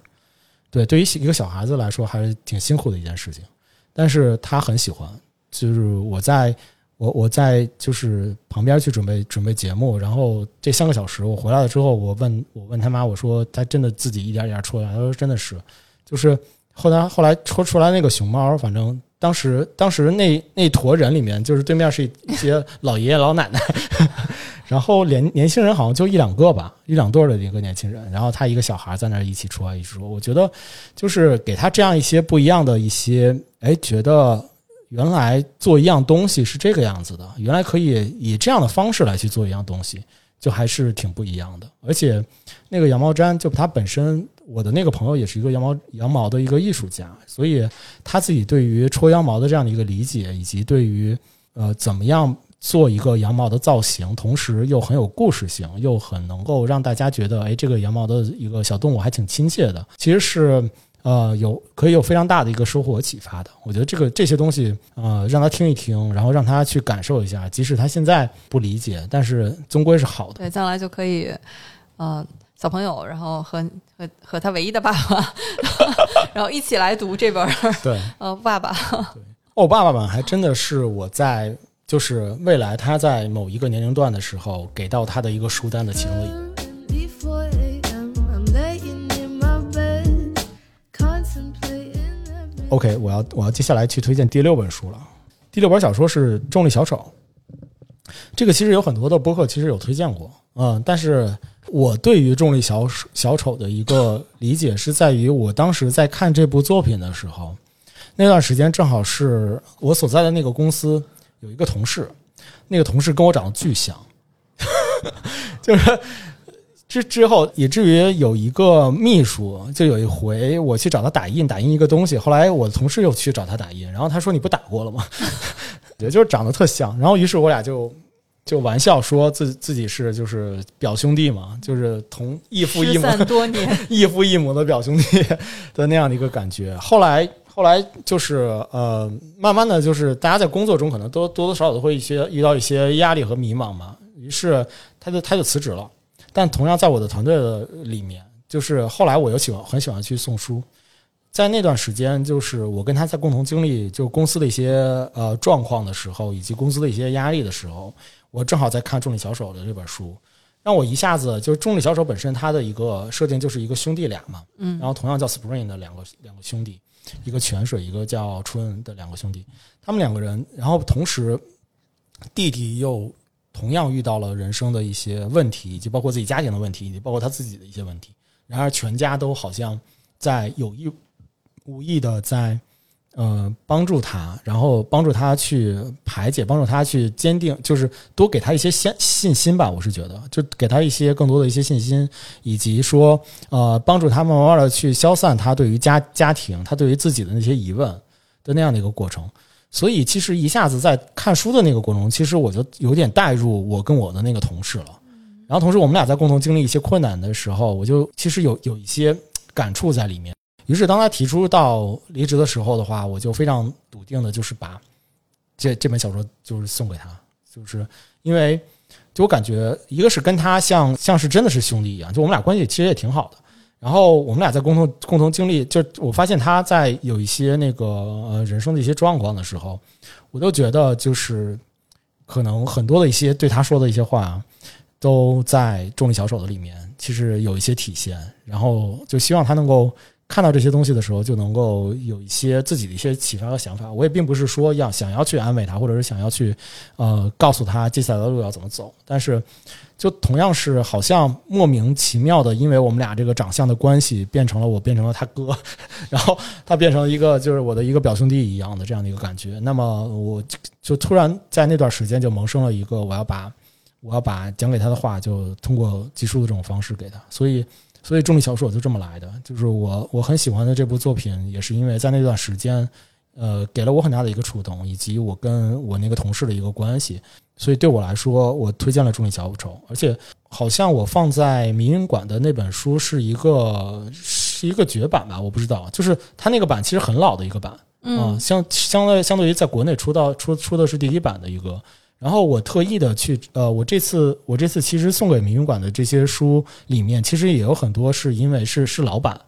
对，对于一个小孩子来说还是挺辛苦的一件事情。但是他很喜欢，就是我在我我在就是旁边去准备准备节目，然后这三个小时我回来了之后，我问我问他妈，我说他真的自己一点点出来他说真的是，就是后来后来戳出来那个熊猫，反正。当时，当时那那坨人里面，就是对面是一些 老爷爷老奶奶，然后年年轻人好像就一两个吧，一两对的一个年轻人，然后他一个小孩在那一起出来一起说，我觉得就是给他这样一些不一样的一些，哎，觉得原来做一样东西是这个样子的，原来可以以这样的方式来去做一样东西，就还是挺不一样的。而且那个羊毛毡，就它本身。我的那个朋友也是一个羊毛羊毛的一个艺术家，所以他自己对于戳羊毛的这样的一个理解，以及对于呃怎么样做一个羊毛的造型，同时又很有故事性，又很能够让大家觉得，哎，这个羊毛的一个小动物还挺亲切的。其实是呃有可以有非常大的一个收获和启发的。我觉得这个这些东西，呃，让他听一听，然后让他去感受一下，即使他现在不理解，但是终归是好的。对，将来就可以，呃，小朋友，然后和和和他唯一的爸爸，然后一起来读这本儿。对，呃，爸爸。哦，爸爸版还真的是我在。就是未来他在某一个年龄段的时候给到他的一个书单的其中的一 OK，我要我要接下来去推荐第六本书了。第六本小说是《重力小丑》。这个其实有很多的播客其实有推荐过，嗯，但是我对于《重力小小丑》的一个理解是在于，我当时在看这部作品的时候，那段时间正好是我所在的那个公司。有一个同事，那个同事跟我长得巨像，就是之之后以至于有一个秘书，就有一回我去找他打印，打印一个东西，后来我的同事又去找他打印，然后他说你不打过了吗？也就是长得特像，然后于是我俩就就玩笑说自自己是就是表兄弟嘛，就是同异父异母多年异父异母的表兄弟的那样的一个感觉，后来。后来就是呃，慢慢的就是大家在工作中可能都多多少少都会一些遇到一些压力和迷茫嘛，于是他就他就辞职了。但同样在我的团队的里面，就是后来我又喜欢很喜欢去送书，在那段时间，就是我跟他在共同经历就公司的一些呃状况的时候，以及公司的一些压力的时候，我正好在看《重力小手》的这本书，让我一下子就是《重力小手》本身它的一个设定就是一个兄弟俩嘛，嗯，然后同样叫 Spring 的两个两个兄弟。一个泉水，一个叫春的两个兄弟，他们两个人，然后同时弟弟又同样遇到了人生的一些问题，以及包括自己家庭的问题，以及包括他自己的一些问题。然而，全家都好像在有意无意的在。呃，帮助他，然后帮助他去排解，帮助他去坚定，就是多给他一些信信心吧。我是觉得，就给他一些更多的一些信心，以及说，呃，帮助他慢慢的去消散他对于家家庭、他对于自己的那些疑问的那样的一个过程。所以，其实一下子在看书的那个过程中，其实我就有点带入我跟我的那个同事了。然后，同时我们俩在共同经历一些困难的时候，我就其实有有一些感触在里面。于是，当他提出到离职的时候的话，我就非常笃定的，就是把这这本小说就是送给他，就是因为就我感觉，一个是跟他像像是真的是兄弟一样，就我们俩关系其实也挺好的。然后我们俩在共同共同经历，就我发现他在有一些那个呃人生的一些状况的时候，我都觉得就是可能很多的一些对他说的一些话，都在重力小手的里面，其实有一些体现。然后就希望他能够。看到这些东西的时候，就能够有一些自己的一些启发和想法。我也并不是说要想要去安慰他，或者是想要去呃告诉他接下来的路要怎么走。但是，就同样是好像莫名其妙的，因为我们俩这个长相的关系，变成了我变成了他哥，然后他变成了一个就是我的一个表兄弟一样的这样的一个感觉。那么，我就突然在那段时间就萌生了一个我要把我要把讲给他的话，就通过记述的这种方式给他。所以。所以重力小说就这么来的，就是我我很喜欢的这部作品，也是因为在那段时间，呃，给了我很大的一个触动，以及我跟我那个同事的一个关系，所以对我来说，我推荐了重力小丑。而且好像我放在民营馆的那本书是一个是一个绝版吧，我不知道，就是它那个版其实很老的一个版，嗯，相相对相对于在国内出到出出的是第一版的一个。然后我特意的去，呃，我这次我这次其实送给民营馆的这些书里面，其实也有很多是因为是是老板，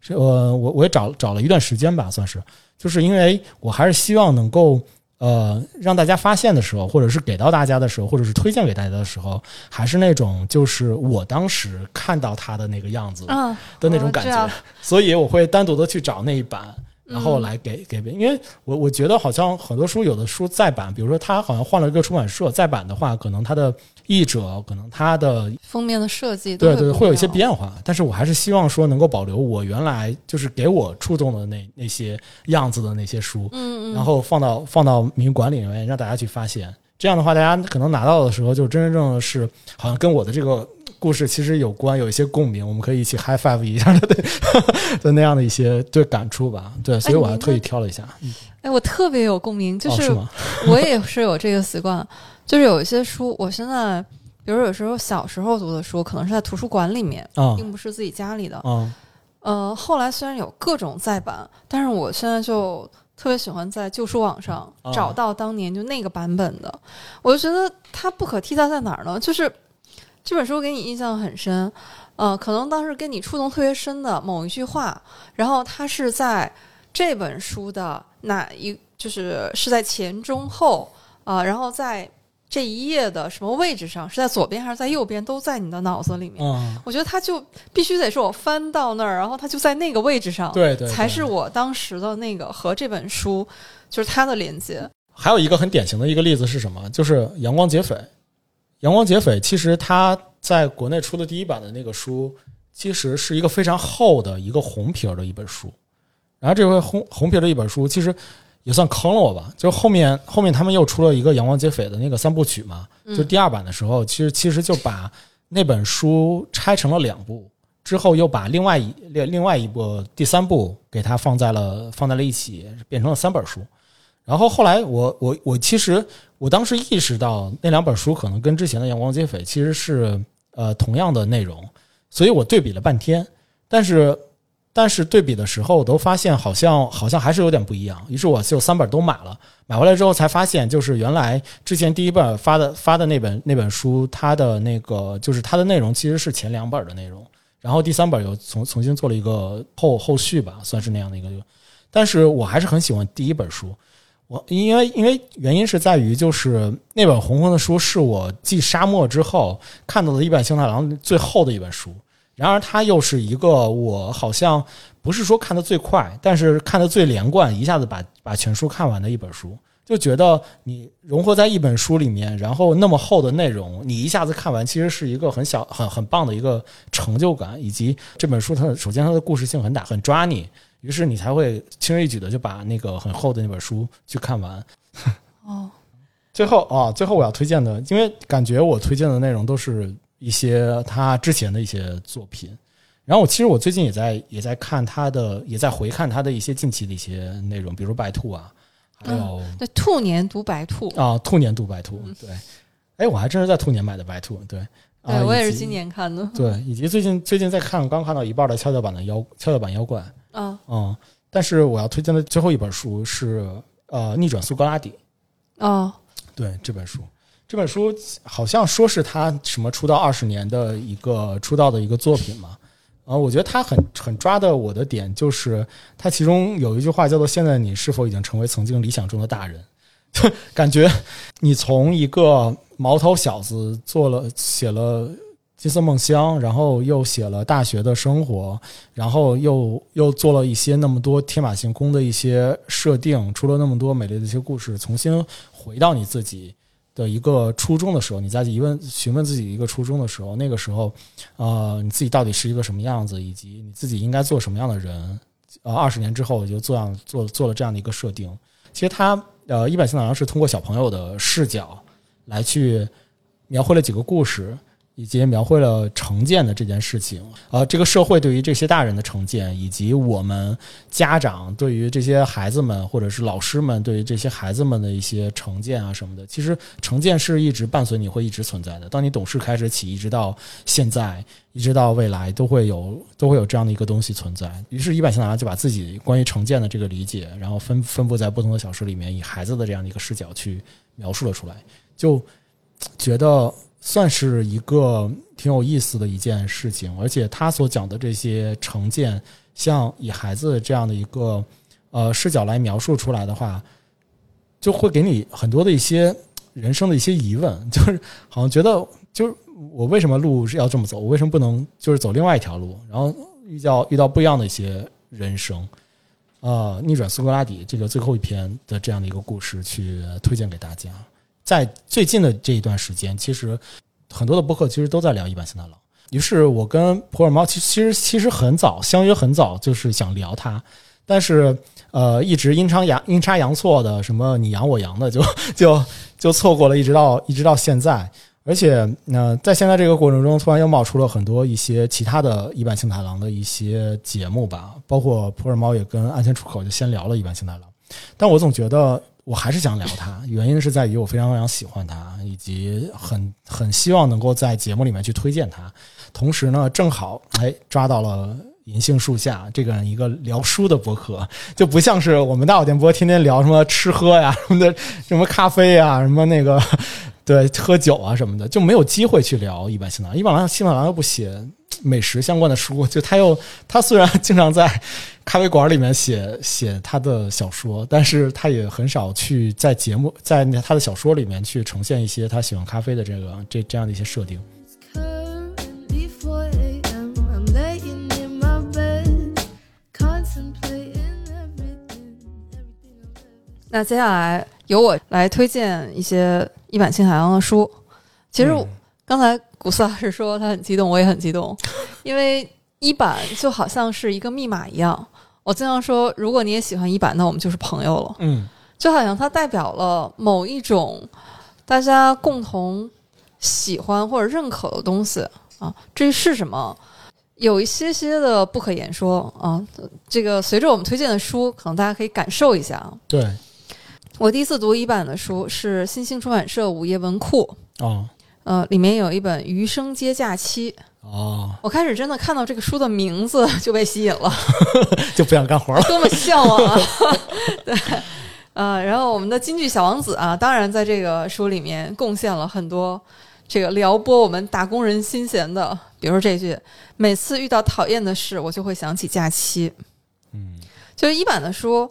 是呃，我我也找找了一段时间吧，算是，就是因为我还是希望能够呃让大家发现的时候，或者是给到大家的时候，或者是推荐给大家的时候，还是那种就是我当时看到他的那个样子的那种感觉，所以我会单独的去找那一版。然后来给给别，因为我我觉得好像很多书有的书再版，比如说他好像换了一个出版社再版的话，可能他的译者可能他的封面的设计对对会有一些变化，但是我还是希望说能够保留我原来就是给我触动的那那些样子的那些书，嗯嗯，然后放到放到民馆里面让大家去发现，这样的话大家可能拿到的时候就真真正正是好像跟我的这个故事其实有关，有一些共鸣，我们可以一起 high five 一下的，对，的那样的一些对感触吧。对，所以我还特意挑了一下。哎，我特别有共鸣，就是 我也是有这个习惯，就是有一些书，我现在比如有时候小时候读的书，可能是在图书馆里面，并不是自己家里的。嗯。呃，后来虽然有各种再版，但是我现在就特别喜欢在旧书网上找到当年就那个版本的。我就觉得它不可替代在哪儿呢？就是这本书给你印象很深，呃，可能当时跟你触动特别深的某一句话，然后它是在这本书的哪一，就是是在前中后啊，然后在。这一页的什么位置上是在左边还是在右边，都在你的脑子里面。我觉得它就必须得是我翻到那儿，然后它就在那个位置上，对对，才是我当时的那个和这本书就是它的连接。还有一个很典型的一个例子是什么？就是《阳光劫匪》。《阳光劫匪》其实它在国内出的第一版的那个书，其实是一个非常厚的一个红皮儿的一本书。然后这回红红皮儿的一本书，其实。也算坑了我吧，就后面后面他们又出了一个《阳光劫匪》的那个三部曲嘛，就第二版的时候，其实其实就把那本书拆成了两部，之后又把另外一另另外一部第三部给它放在了放在了一起，变成了三本书。然后后来我我我其实我当时意识到那两本书可能跟之前的《阳光劫匪》其实是呃同样的内容，所以我对比了半天，但是。但是对比的时候，我都发现好像好像还是有点不一样。于是我就三本都买了，买回来之后才发现，就是原来之前第一本发的发的那本那本书，它的那个就是它的内容其实是前两本的内容，然后第三本又重重新做了一个后后续吧，算是那样的一个。但是我还是很喜欢第一本书，我因为因为原因是在于就是那本红红的书是我继沙漠之后看到的一本星太郎最后的一本书。然而，它又是一个我好像不是说看的最快，但是看的最连贯，一下子把把全书看完的一本书。就觉得你融合在一本书里面，然后那么厚的内容，你一下子看完，其实是一个很小、很很棒的一个成就感。以及这本书，它首先它的故事性很大，很抓你，于是你才会轻而易举的就把那个很厚的那本书去看完。哦，最后啊，最后我要推荐的，因为感觉我推荐的内容都是。一些他之前的一些作品，然后我其实我最近也在也在看他的，也在回看他的一些近期的一些内容，比如白兔啊，还有对兔年读白兔。啊，兔年读白兔，对，哎，我还真是在兔年买的白兔，对，对我也是今年看的，对，以及最近最近在看，刚看到一半的跷跷板的妖跷跷板妖怪，嗯。嗯，但是我要推荐的最后一本书是呃逆转苏格拉底，哦，对这本书。这本书好像说是他什么出道二十年的一个出道的一个作品嘛，啊，我觉得他很很抓的我的点就是他其中有一句话叫做“现在你是否已经成为曾经理想中的大人”，感觉你从一个毛头小子做了写了《金色梦乡》，然后又写了大学的生活，然后又又做了一些那么多天马行空的一些设定，出了那么多美丽的一些故事，重新回到你自己。的一个初衷的时候，你在疑问询问自己一个初衷的时候，那个时候，呃，你自己到底是一个什么样子，以及你自己应该做什么样的人？呃，二十年之后我就做样做做了这样的一个设定。其实他呃，一百新老郎是通过小朋友的视角来去描绘了几个故事。以及描绘了成见的这件事情，呃，这个社会对于这些大人的成见，以及我们家长对于这些孩子们，或者是老师们对于这些孩子们的一些成见啊什么的，其实成见是一直伴随你会一直存在的。当你懂事开始起，一直到现在，一直到未来，都会有都会有这样的一个东西存在。于是，一百星拿就把自己关于成见的这个理解，然后分分布在不同的小说里面，以孩子的这样的一个视角去描述了出来，就觉得。算是一个挺有意思的一件事情，而且他所讲的这些成见，像以孩子这样的一个呃视角来描述出来的话，就会给你很多的一些人生的一些疑问，就是好像觉得就是我为什么路是要这么走，我为什么不能就是走另外一条路，然后遇到遇到不一样的一些人生，啊，逆转苏格拉底这个最后一篇的这样的一个故事，去推荐给大家。在最近的这一段时间，其实很多的播客其实都在聊一般性太郎。于是我跟普洱猫其其实其实很早相约很早，就是想聊它，但是呃一直阴差阳阴差阳错的什么你阳我阳的就 就就错过了，一直到一直到现在。而且，那、在现在这个过程中，突然又冒出了很多一些其他的一版幸太郎的一些节目吧，包括普洱猫也跟安全出口就先聊了一版幸太郎，但我总觉得我还是想聊它，原因是在于我非常非常喜欢它，以及很很希望能够在节目里面去推荐它，同时呢，正好哎抓到了。银杏树下这个一个聊书的博客，就不像是我们大小电波天天聊什么吃喝呀、什么的，什么咖啡啊、什么那个 对喝酒啊什么的，就没有机会去聊一般新郎。一版新郎又不写美食相关的书，就他又他虽然经常在咖啡馆里面写写他的小说，但是他也很少去在节目在他的小说里面去呈现一些他喜欢咖啡的这个这这样的一些设定。Currently 4 a.m. I'm laying in my bed, contemplating everything, everything I've ever 那接下来由我来推荐一些一版新海洋的书。其实嗯刚才古斯老师说他很激动，我也很激动，因为一版就好像是一个密码一样。我经常说，如果你也喜欢一版，那我们就是朋友了。嗯就好像它代表了某一种大家共同喜欢或者认可的东西啊。至于是什么，有一些些的不可言说啊。这个随着我们推荐的书，可能大家可以感受一下啊。对我第一次读一版的书是新兴出版社午夜文库，哦呃，里面有一本《余生皆假期》。哦，我开始真的看到这个书的名字就被吸引了，就不想干活了。多么向往啊！对，呃，然后我们的京剧小王子啊，当然在这个书里面贡献了很多这个撩拨我们打工人心弦的，比如说这句：“每次遇到讨厌的事，我就会想起假期。”嗯就是一版的书，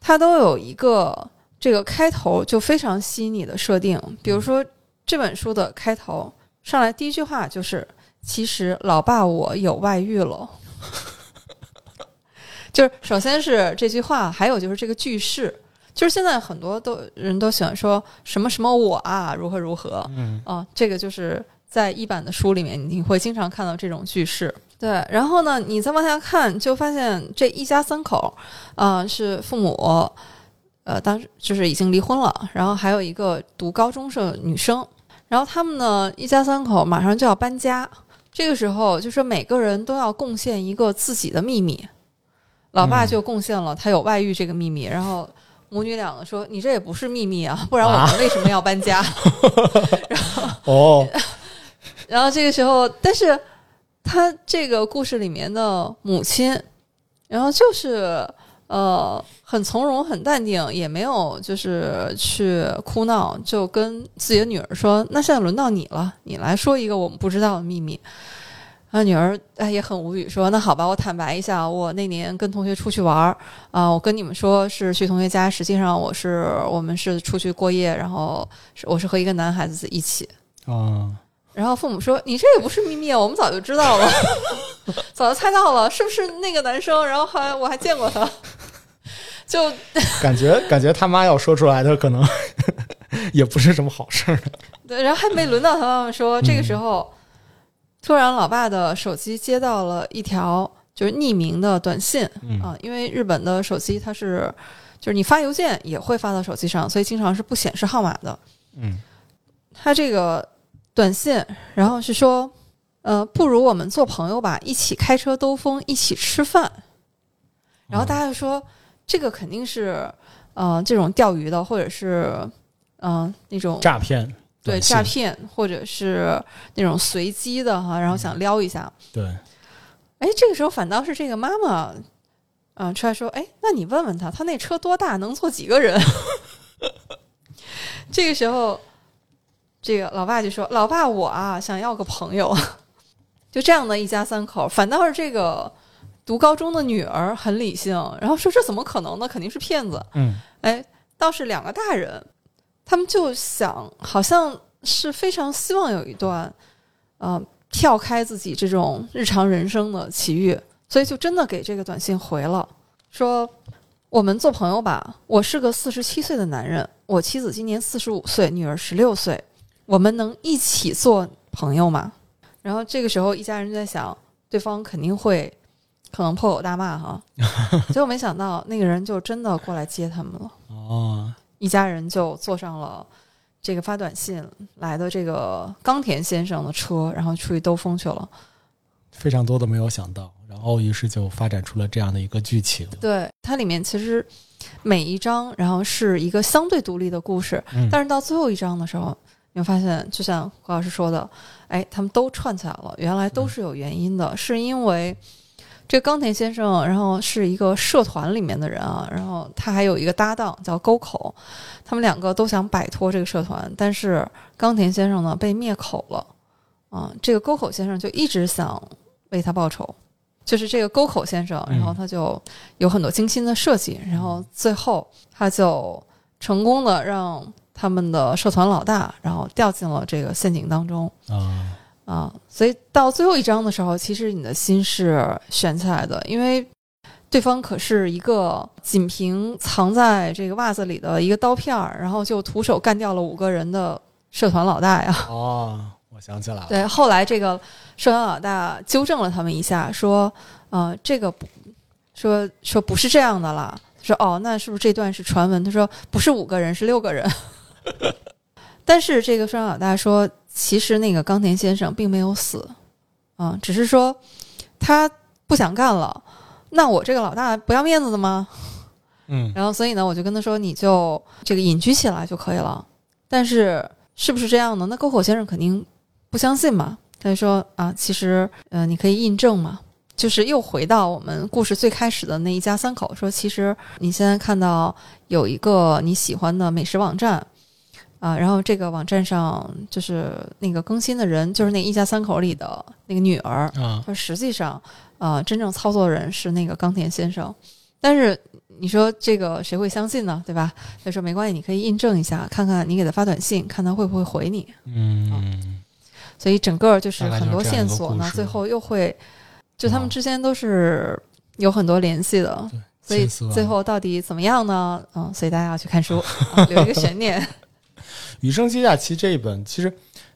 它都有一个这个开头就非常吸引你的设定，比如说这本书的开头上来第一句话就是：“其实老爸我有外遇了。”就是首先是这句话，还有就是这个句式，就是现在很多都人都喜欢说什么什么我啊如何如何，嗯啊，这个就是在一版的书里面你会经常看到这种句式。对，然后呢，你再往下看，就发现这一家三口，啊、是父母，呃，当时就是已经离婚了，然后还有一个读高中生女生，然后他们呢一家三口马上就要搬家，这个时候就是每个人都要贡献一个自己的秘密，老爸嗯就贡献了他有外遇这个秘密，然后母女两个说：“你这也不是秘密啊，不然我们为什么要搬家？” 哦。然后这个时候，但是他这个故事里面的母亲，然后就是呃很从容、很淡定，也没有就是去哭闹，就跟自己的女儿说：“那现在轮到你了，你来说一个我们不知道的秘密。”然后女儿哎也很无语，说：“那好吧，我坦白一下，我那年跟同学出去玩儿啊、我跟你们说是去同学家，实际上我是我们是出去过夜，然后我是和一个男孩子一起。”啊然后父母说：“你这也不是秘密啊，我们早就知道了，早就猜到了，是不是那个男生？然后还我还见过他，就 感觉感觉他妈要说出来的可能也不是什么好事儿。对，然后还没轮到他妈妈说。这个时候，突然老爸的手机接到了一条就是匿名的短信嗯啊，因为日本的手机它是就是你发邮件也会发到手机上，所以经常是不显示号码的。嗯他这个短信，然后是说，呃，不如我们做朋友吧，一起开车兜风，一起吃饭。然后大家就说，这个肯定是，呃，这种钓鱼的，或者是，嗯、那种诈骗对诈骗，或者是那种随机的哈，然后想撩一下。对哎，这个时候反倒是这个妈妈，嗯、出来说，哎，那你问问他，他那车多大，能坐几个人？这个时候，这个老爸就说：“老爸，我啊想要个朋友。”就这样的一家三口，反倒是这个读高中的女儿很理性，然后说这怎么可能呢？肯定是骗子。嗯哎，倒是两个大人，他们就想，好像是非常希望有一段，呃，跳开自己这种日常人生的奇遇，所以就真的给这个短信回了，说我们做朋友吧。我是个四十七岁的男人，我妻子今年四十五岁，女儿十六岁，我们能一起做朋友吗？然后这个时候，一家人就在想，对方肯定会可能破口大骂哈，结果没想到那个人就真的过来接他们了。哦一家人就坐上了这个发短信来的这个冈田先生的车，然后出去兜风去了。非常多的没有想到，然后于是就发展出了这样的一个剧情。对，它里面其实每一章，然后是一个相对独立的故事，嗯，但是到最后一章的时候，你会发现，就像何老师说的，哎，他们都串起来了，原来都是有原因的，是因为这个冈田先生，然后是一个社团里面的人啊，然后他还有一个搭档叫沟口，他们两个都想摆脱这个社团，但是冈田先生呢被灭口了，啊，这个沟口先生就一直想为他报仇。就是这个沟口先生，嗯然后他就有很多精心的设计，然后最后他就成功的让他们的社团老大，然后掉进了这个陷阱当中啊，啊。所以到最后一章的时候，其实你的心是悬起来的，因为对方可是一个仅凭藏在这个袜子里的一个刀片儿，然后就徒手干掉了五个人的社团老大呀。哦，我想起来了，对，后来这个社团老大纠正了他们一下，说，呃，这个不，说说不是这样的啦。说哦，那是不是这段是传闻？他说不是五个人，是六个人。但是这个社团老大说，其实那个冈田先生并没有死，啊、只是说他不想干了。那我这个老大不要面子的吗？嗯，然后所以呢，我就跟他说，你就这个隐居起来就可以了。但是是不是这样呢？那沟口先生肯定不相信嘛。他就说啊，其实呃，你可以印证嘛，就是又回到我们故事最开始的那一家三口，说其实你现在看到有一个你喜欢的美食网站。啊，然后这个网站上就是那个更新的人，就是那一家三口里的那个女儿，啊，说实际上，呃，真正操作人是那个冈田先生，但是你说这个谁会相信呢？对吧？他说没关系，你可以印证一下，看看你给他发短信，看他会不会回你。嗯，所以整个就是很多线索呢，最后又会，就他们之间都是有很多联系的。对，所以最后到底怎么样呢？嗯，所以大家要去看书，啊留一个悬念。《羽生机假期》这一本，其实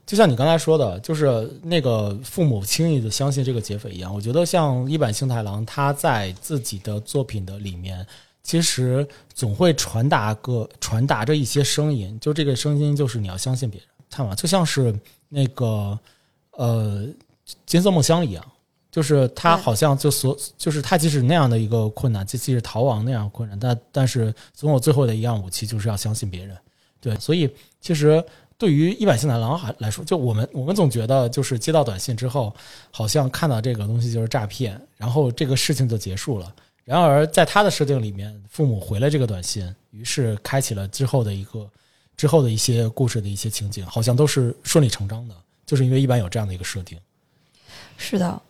就像你刚才说的，就是那个父母轻易的相信这个劫匪一样。我觉得像一坂幸太郎，他在自己的作品的里面，其实总会传达个传达着一些声音，就这个声音就是你要相信别人，看嘛，就像是那个呃金色梦乡一样。就是他好像就所，就是他即使那样的一个困难，即即使逃亡那样的困难，但但是总有最后的一样武器，就是要相信别人。对，所以其实对于一坂幸太郎还来说，就我们我们总觉得就是接到短信之后，好像看到这个东西就是诈骗，然后这个事情就结束了。然而在他的设定里面，父母回了这个短信，于是开启了之后的一个之后的一些故事的一些情景，好像都是顺理成章的，就是因为一般有这样的一个设定。是的，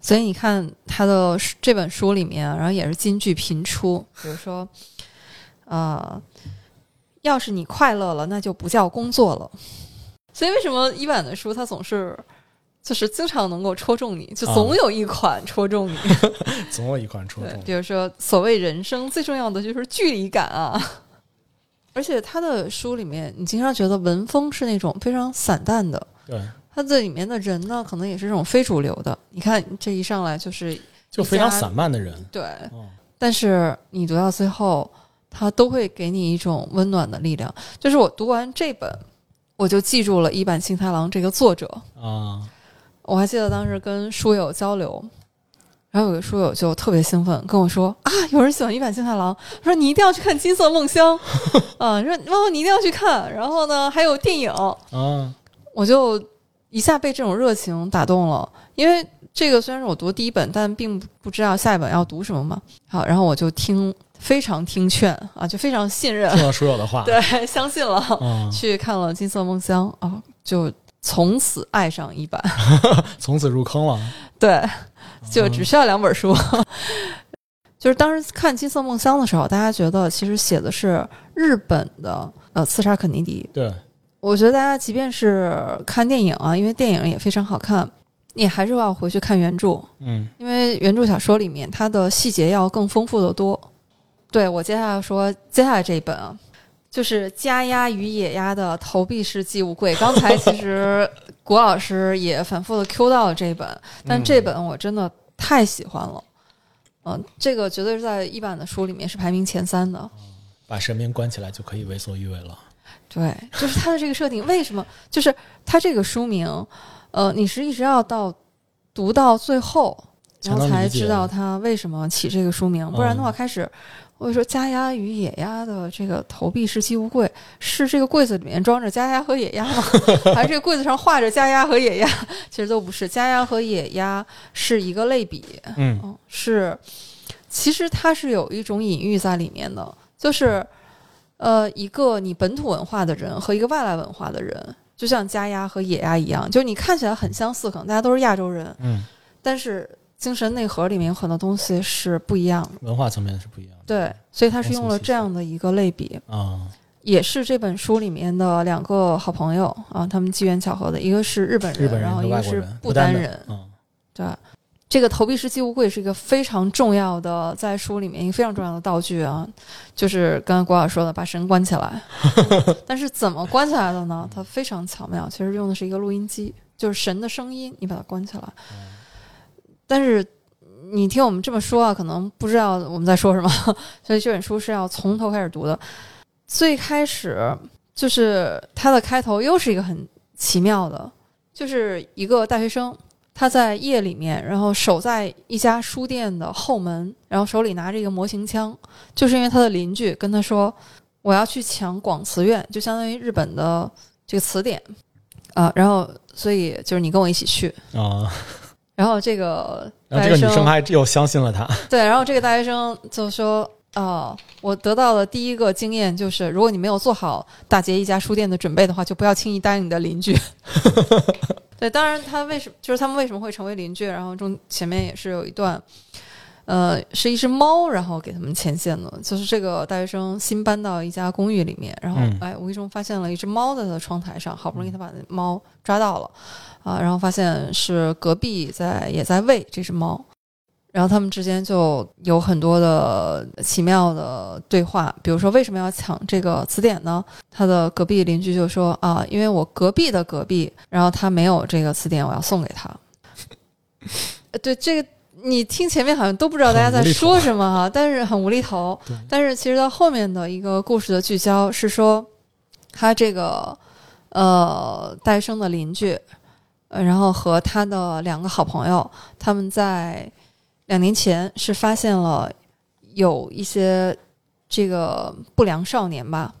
所以你看他的这本书里面，然后也是金句频出，比如说，呃，要是你快乐了，那就不叫工作了。所以为什么一版的书它总是就是经常能够戳中你，就总有一款戳中你。总有一款戳对，中比。如说所谓人生最重要的就是距离感啊。而且他的书里面，你经常觉得文风是那种非常散淡的，对，他这里面的人呢，可能也是这种非主流的。你看这一上来就是就非常散漫的人。对，哦，但是你读到最后，他都会给你一种温暖的力量。就是我读完这本，我就记住了一坂幸太郎这个作者。啊，我还记得当时跟书友交流，然后有个书友就特别兴奋跟我说啊，有人喜欢一坂幸太郎，说你一定要去看《金色梦乡》啊，说妈妈你一定要去看。然后呢，还有电影，啊，我就一下被这种热情打动了，因为这个虽然是我读第一本，但并不知道下一本要读什么嘛。好，然后我就听，非常听劝啊，就非常信任，听了书友的话，对，相信了，啊，去看了《金色梦乡》啊，就从此爱上一版，从此入坑了。对，就只需要两本书。就是当时看《金色梦乡》的时候，大家觉得其实写的是日本的呃刺杀肯尼迪，对，我觉得大家即便是看电影啊，因为电影也非常好看，你还是要回去看原著，嗯。因为原著小说里面它的细节要更丰富的多。对我接下来要说，接下来这一本啊，就是《家鸭与野鸭的投币式寄物柜》。刚才其实 谷老师也反复的 Q 到了这一本，但这本我真的太喜欢了。嗯、这个绝对是在一版的书里面是排名前三的。把神明关起来就可以为所欲为了。对，就是它的这个设定，为什么？就是它这个书名，呃，你是一直要到读到最后，然后才知道他为什么起这个书名，不然的话，嗯开始我就说家鸭与野鸭的这个投币式寄物柜是这个柜子里面装着家鸭和野鸭吗？还是这个柜子上画着家鸭和野鸭？其实都不是，家鸭和野鸭是一个类比，嗯嗯，是，其实它是有一种隐喻在里面的，就是，呃，一个你本土文化的人和一个外来文化的人，就像家鸭和野鸭一样，就是你看起来很相似，可能大家都是亚洲人，嗯，但是精神内核里面有很多东西是不一样的。文化层面是不一样的。对，所以他是用了这样的一个类比，啊，也是这本书里面的两个好朋友啊，他们机缘巧合的，一个是日本人，日本人然后一个是不丹人，嗯对，这个投币式寄物柜是一个非常重要的，在书里面一个非常重要的道具啊，就是刚刚郭老师说的，把神关起来。但是怎么关起来的呢？它非常巧妙，其实用的是一个录音机，就是神的声音，你把它关起来。但是你听我们这么说啊，可能不知道我们在说什么，所以这本书是要从头开始读的。最开始就是它的开头又是一个很奇妙的，就是一个大学生，他在夜里面，然后守在一家书店的后门，然后手里拿着一个模型枪，就是因为他的邻居跟他说：“我要去抢广慈院，就相当于日本的这个词典啊。”然后，所以就是你跟我一起去。啊，然后这个然后这个大学女生还又相信了他。对，然后这个大学生就说：“哦，我得到的第一个经验就是，如果你没有做好打劫一家书店的准备的话，就不要轻易答应你的邻居。”对，当然他为什么就是他们为什么会成为邻居？然后中前面也是有一段，呃，是一只猫，然后给他们牵线的，就是这个大学生新搬到一家公寓里面，然后、嗯哎，无意中发现了一只猫在他的窗台上，好不容易他把那猫抓到了，啊，然后发现是隔壁在也在喂这只猫。然后他们之间就有很多的奇妙的对话，比如说为什么要抢这个词典呢？他的隔壁邻居就说啊，因为我隔壁的隔壁，然后他没有这个词典，我要送给他。呃对这个，你听前面好像都不知道大家在说什么哈，但是很无厘头。对。但是其实到后面的一个故事的聚焦是说，他这个呃大学生的邻居，呃，然后和他的两个好朋友，他们在两年前是发现了有一些这个不良少年吧，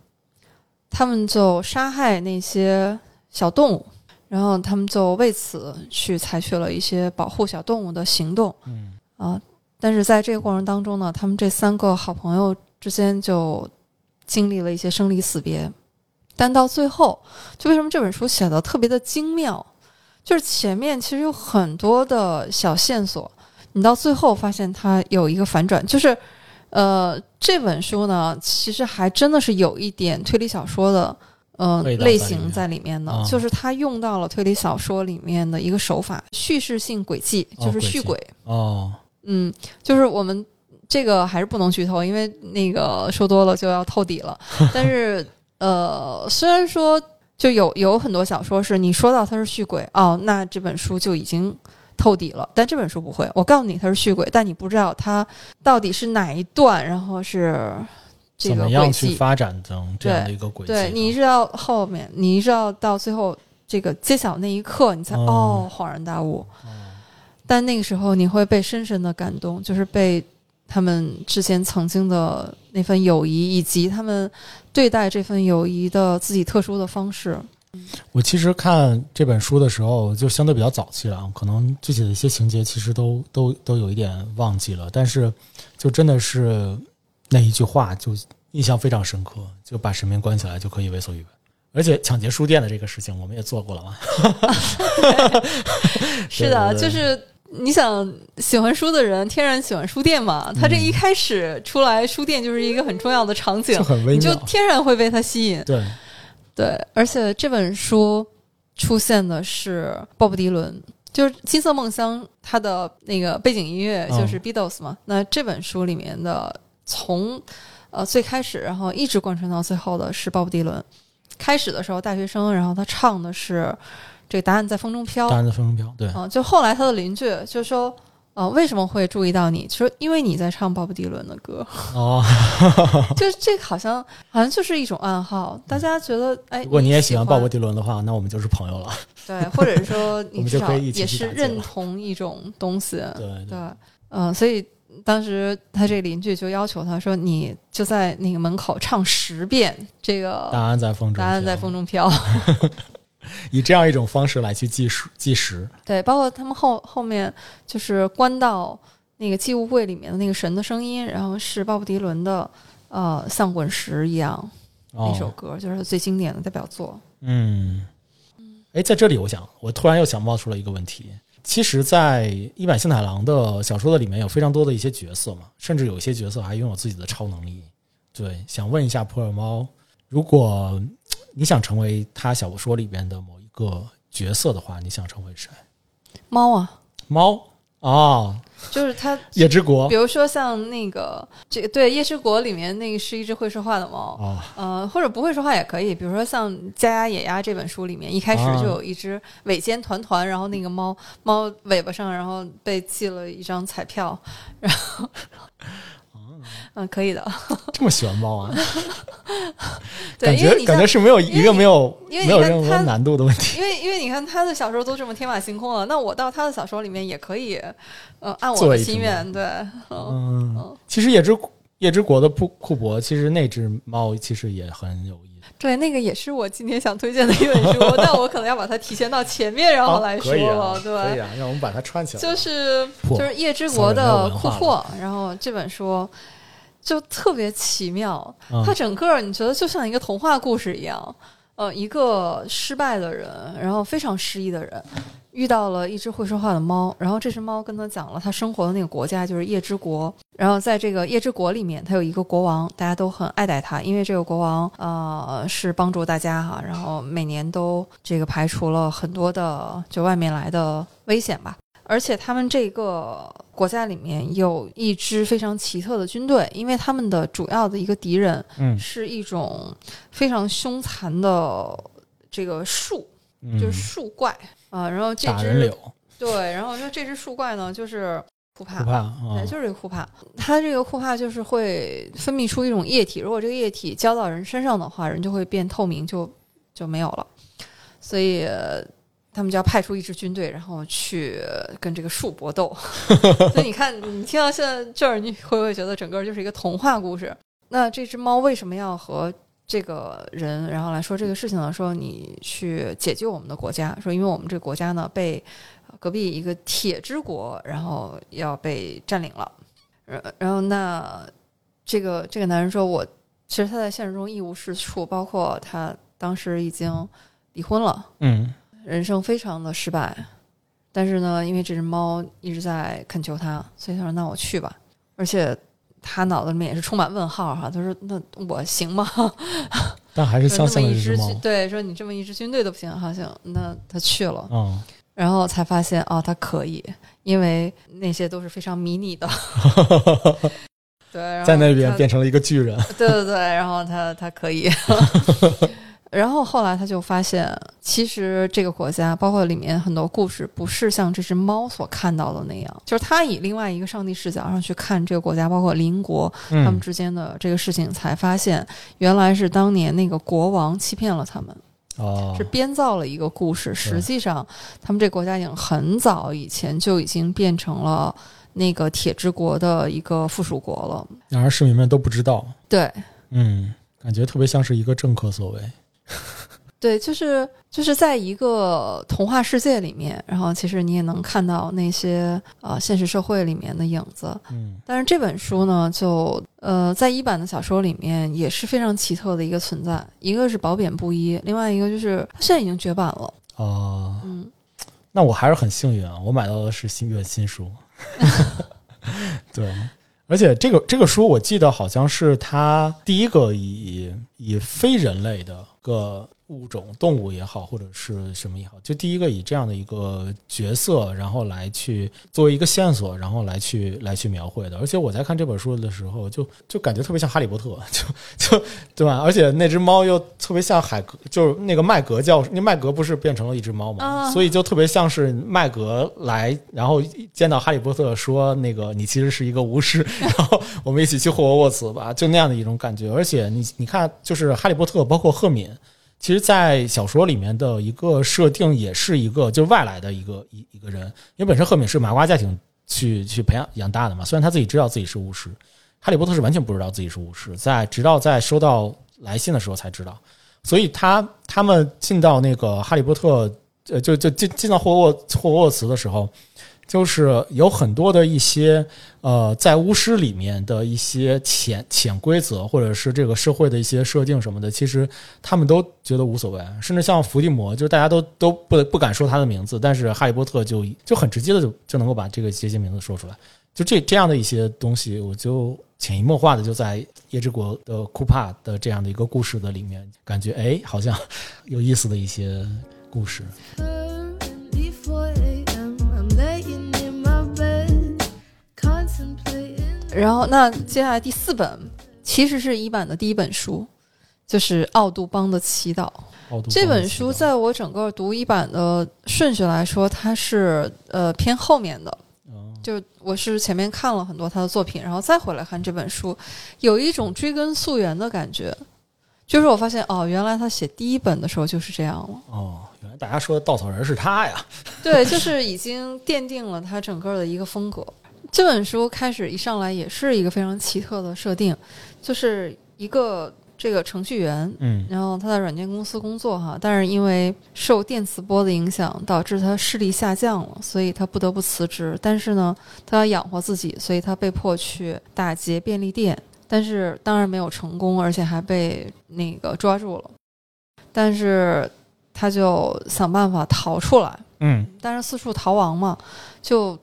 他们就杀害那些小动物，然后他们就为此去采取了一些保护小动物的行动。嗯。啊。但是在这个过程当中呢，他们这三个好朋友之间就经历了一些生离死别，但到最后，就为什么这本书写的特别的精妙，就是前面其实有很多的小线索，你到最后发现它有一个反转，就是，呃，这本书呢，其实还真的是有一点推理小说的，呃，味道在里类型在里面的，啊就是他用到了推理小说里面的一个手法，叙事性轨迹，哦轨迹就是续轨。哦，嗯，就是我们这个还是不能剧透，因为那个说多了就要透底了。但是呃，虽然说就有有很多小说是你说到它是续轨哦，那这本书就已经透底了，但这本书不会。我告诉你它是续轨，但你不知道它到底是哪一段，然后是这怎么样去。发展成这样的一个轨迹？对你一直到后面，你一直到到最后这个揭晓那一刻，你才哦哦恍然大悟。但那个时候你会被深深的感动，就是被他们之前曾经的那份友谊，以及他们对待这份友谊的自己特殊的方式。我其实看这本书的时候，就相对比较早期了啊，可能具体的一些情节其实都都都有一点忘记了，但是就真的是那一句话就印象非常深刻，就把神明关起来就可以为所欲为。而且抢劫书店的这个事情，我们也做过了嘛。是的，就是你想喜欢书的人，天然喜欢书店嘛。他这一开始出来，书店就是一个很重要的场景就，很微你就。天然会被他吸引。对，对，而且这本书出现的是鲍勃迪伦，就是《金色梦乡》，它的那个背景音乐就是 Beatles 嘛。那这本书里面的从呃最开始，然后一直贯穿到最后的是鲍勃迪伦。开始的时候，大学生，然后他唱的是这个答案在风中飘，答案在风中飘。对，啊，就后来他的邻居就说：“呃，为什么会注意到你？说因为你在唱鲍勃迪伦的歌，哦，就是这个好像好像就是一种暗号，大家觉得哎，如果你也喜喜欢鲍勃迪伦的话，那我们就是朋友了。对，或者是说 你至少也是认同一种东西，对对，嗯、所以当时他这个邻居就要求他说，你就在那个门口唱十遍这个答案在风中，答案在风，中飘。以这样一种方式来去计时计时。对，包括他们后后面就是关到那个祭物柜里面的那个神的声音，然后是鲍勃迪伦的呃丧滚石一样哦那首歌，就是最经典的代表作。嗯，哎，在这里，我想，我突然又想冒出了一个问题。其实，在一坂幸太郎的小说的里面有非常多的一些角色嘛，甚至有一些角色还拥有自己的超能力。对，想问一下普洱猫，如果你想成为他小说里边的某一个角色的话，你想成为谁？猫啊，猫哦，就是它夜之国。比如说像那个这个对《夜之国》里面那个是一只会说话的猫，哦，呃，或者不会说话也可以。比如说像《家鸭野鸭》这本书里面，一开始啊就有一只尾尖团团，然后那个猫猫尾巴上，然后被寄了一张彩票，然后，嗯，可以的。这么喜欢猫啊？对，感因为你看觉感觉，是没有一个没有因为没有任何难度的问题。因为因为你看他的小说都这么天马行空了，那我到他的小说里面也可以，呃，按我的心愿，对，嗯，嗯，其实夜之夜之国的库库珀，其实那只猫其实也很有意思。对，那个也是我今天想推荐的一本书，但我可能要把它提前到前面，然后来说了，啊，对，可以啊，让我们把它串起来。就是就是夜之国的库珀，然后这本书就特别奇妙，嗯它整个你觉得就像一个童话故事一样，呃，一个失败的人，然后非常失意的人。遇到了一只会说话的猫，然后这只猫跟他讲了他生活的那个国家就是夜之国，然后在这个夜之国里面，他有一个国王，大家都很爱戴他，因为这个国王呃是帮助大家哈，然后每年都这个排除了很多的就外面来的危险吧。而且他们这个国家里面有一支非常奇特的军队，因为他们的主要的一个敌人嗯，是一种非常凶残的这个树，嗯。就是树怪啊、然后这只柳，对，然后说这只树怪呢就是库帕。啊，就是这个库帕，它这个库帕就是会分泌出一种液体，如果这个液体浇到人身上的话，人就会变透明，就就没有了。所以呃他们就要派出一支军队，然后去跟这个树搏斗。所以你看，你听到现在这儿，你会不会觉得整个就是一个童话故事？那这只猫为什么要和这个人，然后来说这个事情呢？说你去解救我们的国家，说因为我们这个国家呢被呃隔壁一个铁之国，然后要被占领了。然然后那这个这个男人说我，其实他在现实中一无是处，包括他当时已经离婚了，嗯人生非常的失败。但是呢，因为这只猫一直在恳求他，所以他说：“那我去吧。”而且他脑子里面也是充满问号哈。他说：“那我行吗？但还是说相信了这只猫。对，说你这么一支军队都不行，好像，那他去了。嗯，然后才发现哦，他可以，因为那些都是非常迷你的。对，在那边变成了一个巨人。对对对，然后他他可以，然后后来他就发现，其实这个国家，包括里面很多故事，不是像这只猫所看到的那样，就是他以另外一个上帝视角上去看这个国家，包括邻国他们嗯，之间的这个事情，才发现原来是当年那个国王欺骗了他们。哦是，编造了一个故事，实际上他们这国家已经很早以前就已经变成了那个铁之国的一个附属国了。然而市民们都不知道。对嗯，感觉特别像是一个政客所为。对，就是就是在一个童话世界里面，然后其实你也能看到那些呃现实社会里面的影子。嗯但是这本书呢，就呃在一版的小说里面也是非常奇特的一个存在，一个是褒贬不一，另外一个就是它现在已经绝版了。哦，嗯，那我还是很幸运啊，我买到的是新月新书。对，而且这个这个书我记得好像是他第一个以以非人类的个物种动物也好，或者是什么也好，就第一个以这样的一个角色，然后来去作为一个线索，然后来去来去描绘的。而且我在看这本书的时候，就就感觉特别像哈利波特，就就对吧？而且那只猫又特别像海格，就是那个麦格教，那麦格不是变成了一只猫吗？所以就特别像是麦格来，然后见到哈利波特说那个你其实是一个巫师，然后我们一起去霍格沃茨吧，就那样的一种感觉。而且你你看，就是哈利波特，包括赫敏，其实，在小说里面的一个设定也是一个就是外来的一个一一个人，因为本身赫敏是麻瓜家庭去去培养养大的嘛，虽然他自己知道自己是巫师，哈利波特是完全不知道自己是巫师，在直到在收到来信的时候才知道，所以他他们进到那个哈利波特，呃，就就进进到霍沃霍沃茨的时候，就是有很多的一些呃，在巫师里面的一些潜潜规则，或者是这个社会的一些设定什么的，其实他们都觉得无所谓，甚至像伏地魔，就是大家都都不不敢说他的名字，但是哈利波特就就很直接的就就能够把这个这些名字说出来，就这这样的一些东西，我就潜移默化的就在夜之国的库帕的这样的一个故事的里面，感觉哎，好像有意思的一些故事。然后那接下来第四本其实是一版的第一本书，就是《奥杜邦的祈祷》。这本书在我整个读一版的顺序来说，它是呃偏后面的。哦就我是前面看了很多他的作品，然后再回来看这本书，有一种追根溯源的感觉。就是我发现哦，原来他写第一本的时候就是这样了。哦，原来大家说的稻草人是他呀。对，就是已经奠定了他整个的一个风格。这本书开始一上来也是一个非常奇特的设定，就是一个这个程序员，嗯然后他在软件公司工作哈，但是因为受电磁波的影响，导致他视力下降了，所以他不得不辞职。但是呢，他要养活自己，所以他被迫去打劫便利店，但是当然没有成功，而且还被那个抓住了。但是他就想办法逃出来，嗯但是四处逃亡嘛，就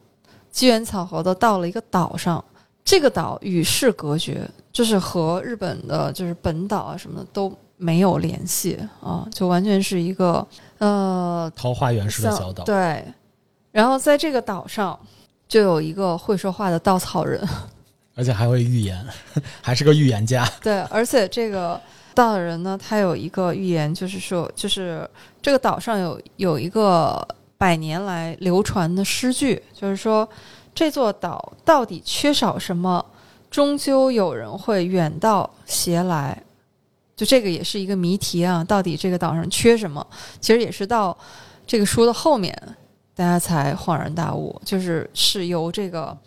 机缘巧合的到了一个岛上。这个岛与世隔绝，就是和日本的就是本岛啊什么的都没有联系啊，就完全是一个呃桃花源式的小岛。对，然后在这个岛上就有一个会说话的稻草人，而且还会预言，还是个预言家。对，而且这个稻草人呢，他有一个预言，就是说，就是这个岛上有有一个百年来流传的诗句，就是说这座岛到底缺少什么，终究有人会远道携来。就这个也是一个谜题啊，到底这个岛上缺什么？其实也是到这个书的后面，大家才恍然大悟，就是是由这个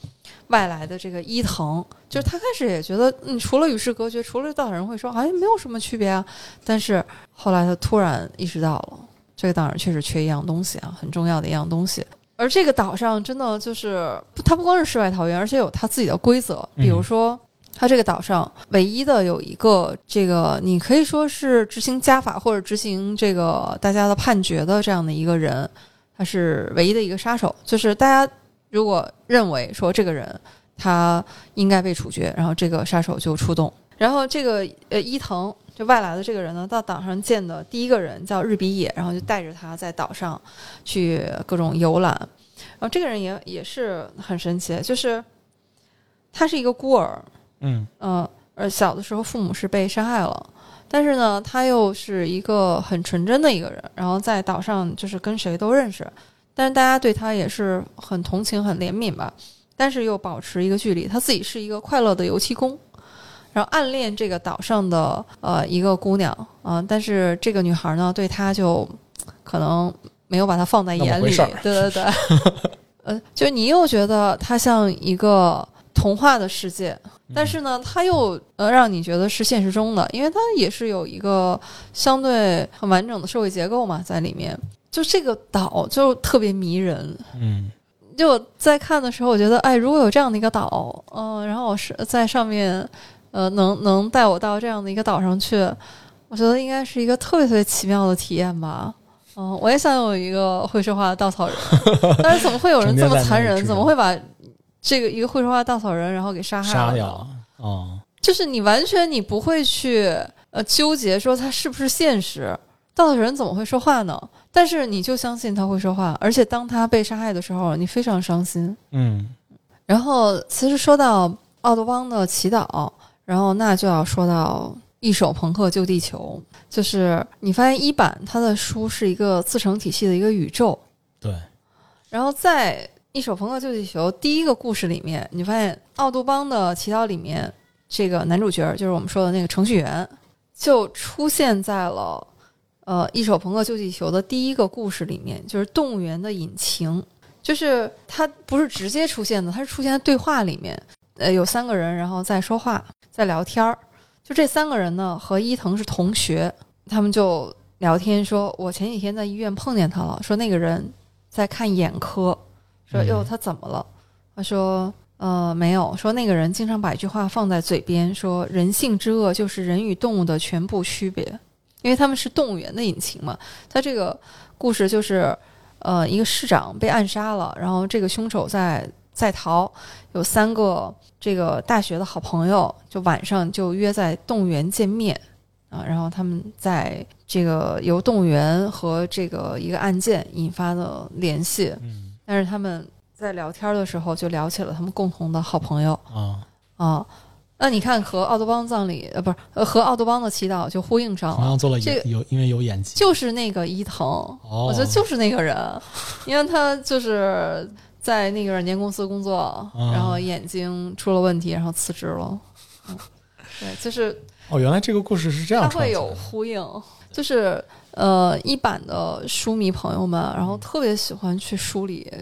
外来的这个伊藤，就是他开始也觉得，嗯，除了与世隔绝，除了稻草人会说，好像没有什么区别啊。但是后来他突然意识到了，这个岛上确实缺一样东西啊，很重要的一样东西。而这个岛上真的就是，它不光是世外桃源，而且有它自己的规则，比如说。它这个岛上唯一的有一个这个，你可以说是执行家法或者执行这个大家的判决的这样的一个人，他是唯一的一个杀手。就是大家如果认为说这个人他应该被处决，然后这个杀手就出动。然后这个呃伊藤就外来的这个人呢，到岛上见的第一个人叫日比野，然后就带着他在岛上去各种游览。然后这个人也也是很神奇，就是他是一个孤儿，嗯嗯，而小的时候父母是被杀害了，但是呢，他又是一个很纯真的一个人，然后在岛上就是跟谁都认识，但是大家对他也是很同情、很怜悯吧，但是又保持一个距离。他自己是一个快乐的油漆工，然后暗恋这个岛上的呃一个姑娘啊、但是这个女孩呢对他就可能没有把他放在眼里对对对，呃，就你又觉得他像一个童话的世界，但是呢，它又呃让你觉得是现实中的，因为它也是有一个相对很完整的社会结构嘛在里面。就这个岛就特别迷人。嗯就我在看的时候，我觉得，哎，如果有这样的一个岛，嗯、然后我是在上面，呃，能能带我到这样的一个岛上去，我觉得应该是一个特别特别奇妙的体验吧。嗯、我也想有一个会说话的稻草人，但是怎么会有人这么残忍？怎么会把这个一个会说话的稻草人然后给杀害了呢？杀掉了。哦，就是你完全你不会去呃纠结，说他是不是现实？稻草人怎么会说话呢？但是你就相信他会说话，而且当他被杀害的时候，你非常伤心。嗯然后，其实说到奥德邦的祈祷，然后那就要说到一手朋克救地球，就是你发现一版它的书是一个自成体系的一个宇宙，对，然后在一手朋克救地球第一个故事里面，你发现奥杜邦的祈祷里面，这个男主角就是我们说的那个程序员，就出现在了呃一手朋克救地球的第一个故事里面，就是动物园的引擎，就是它不是直接出现的，它是出现在对话里面，呃有三个人然后在说话，在聊天儿，就这三个人呢和伊藤是同学，他们就聊天说，我前几天在医院碰见他了，说那个人在看眼科，说嗯哟他怎么了？他说呃没有，说那个人经常把一句话放在嘴边，说人性之恶就是人与动物的全部区别，因为他们是动物园的引擎嘛。他这个故事就是呃一个市长被暗杀了，然后这个凶手在在逃，有三个这个大学的好朋友，就晚上就约在动物园见面啊，然后他们在这个由动物园和这个一个案件引发的联系，嗯但是他们在聊天的时候就聊起了他们共同的好朋友啊，啊。那你看和奥德邦葬礼呃不是呃和奥德邦的祈祷就呼应上了同样，做了这个有有因为有演技，就是那个伊藤，哦，我觉得就是那个人，因为他就是在那个软件公司工作，嗯然后眼睛出了问题，然后辞职了。嗯，对，就是哦，原来这个故事是这样它会有呼应，就是呃一版的书迷朋友们，然后特别喜欢去梳理。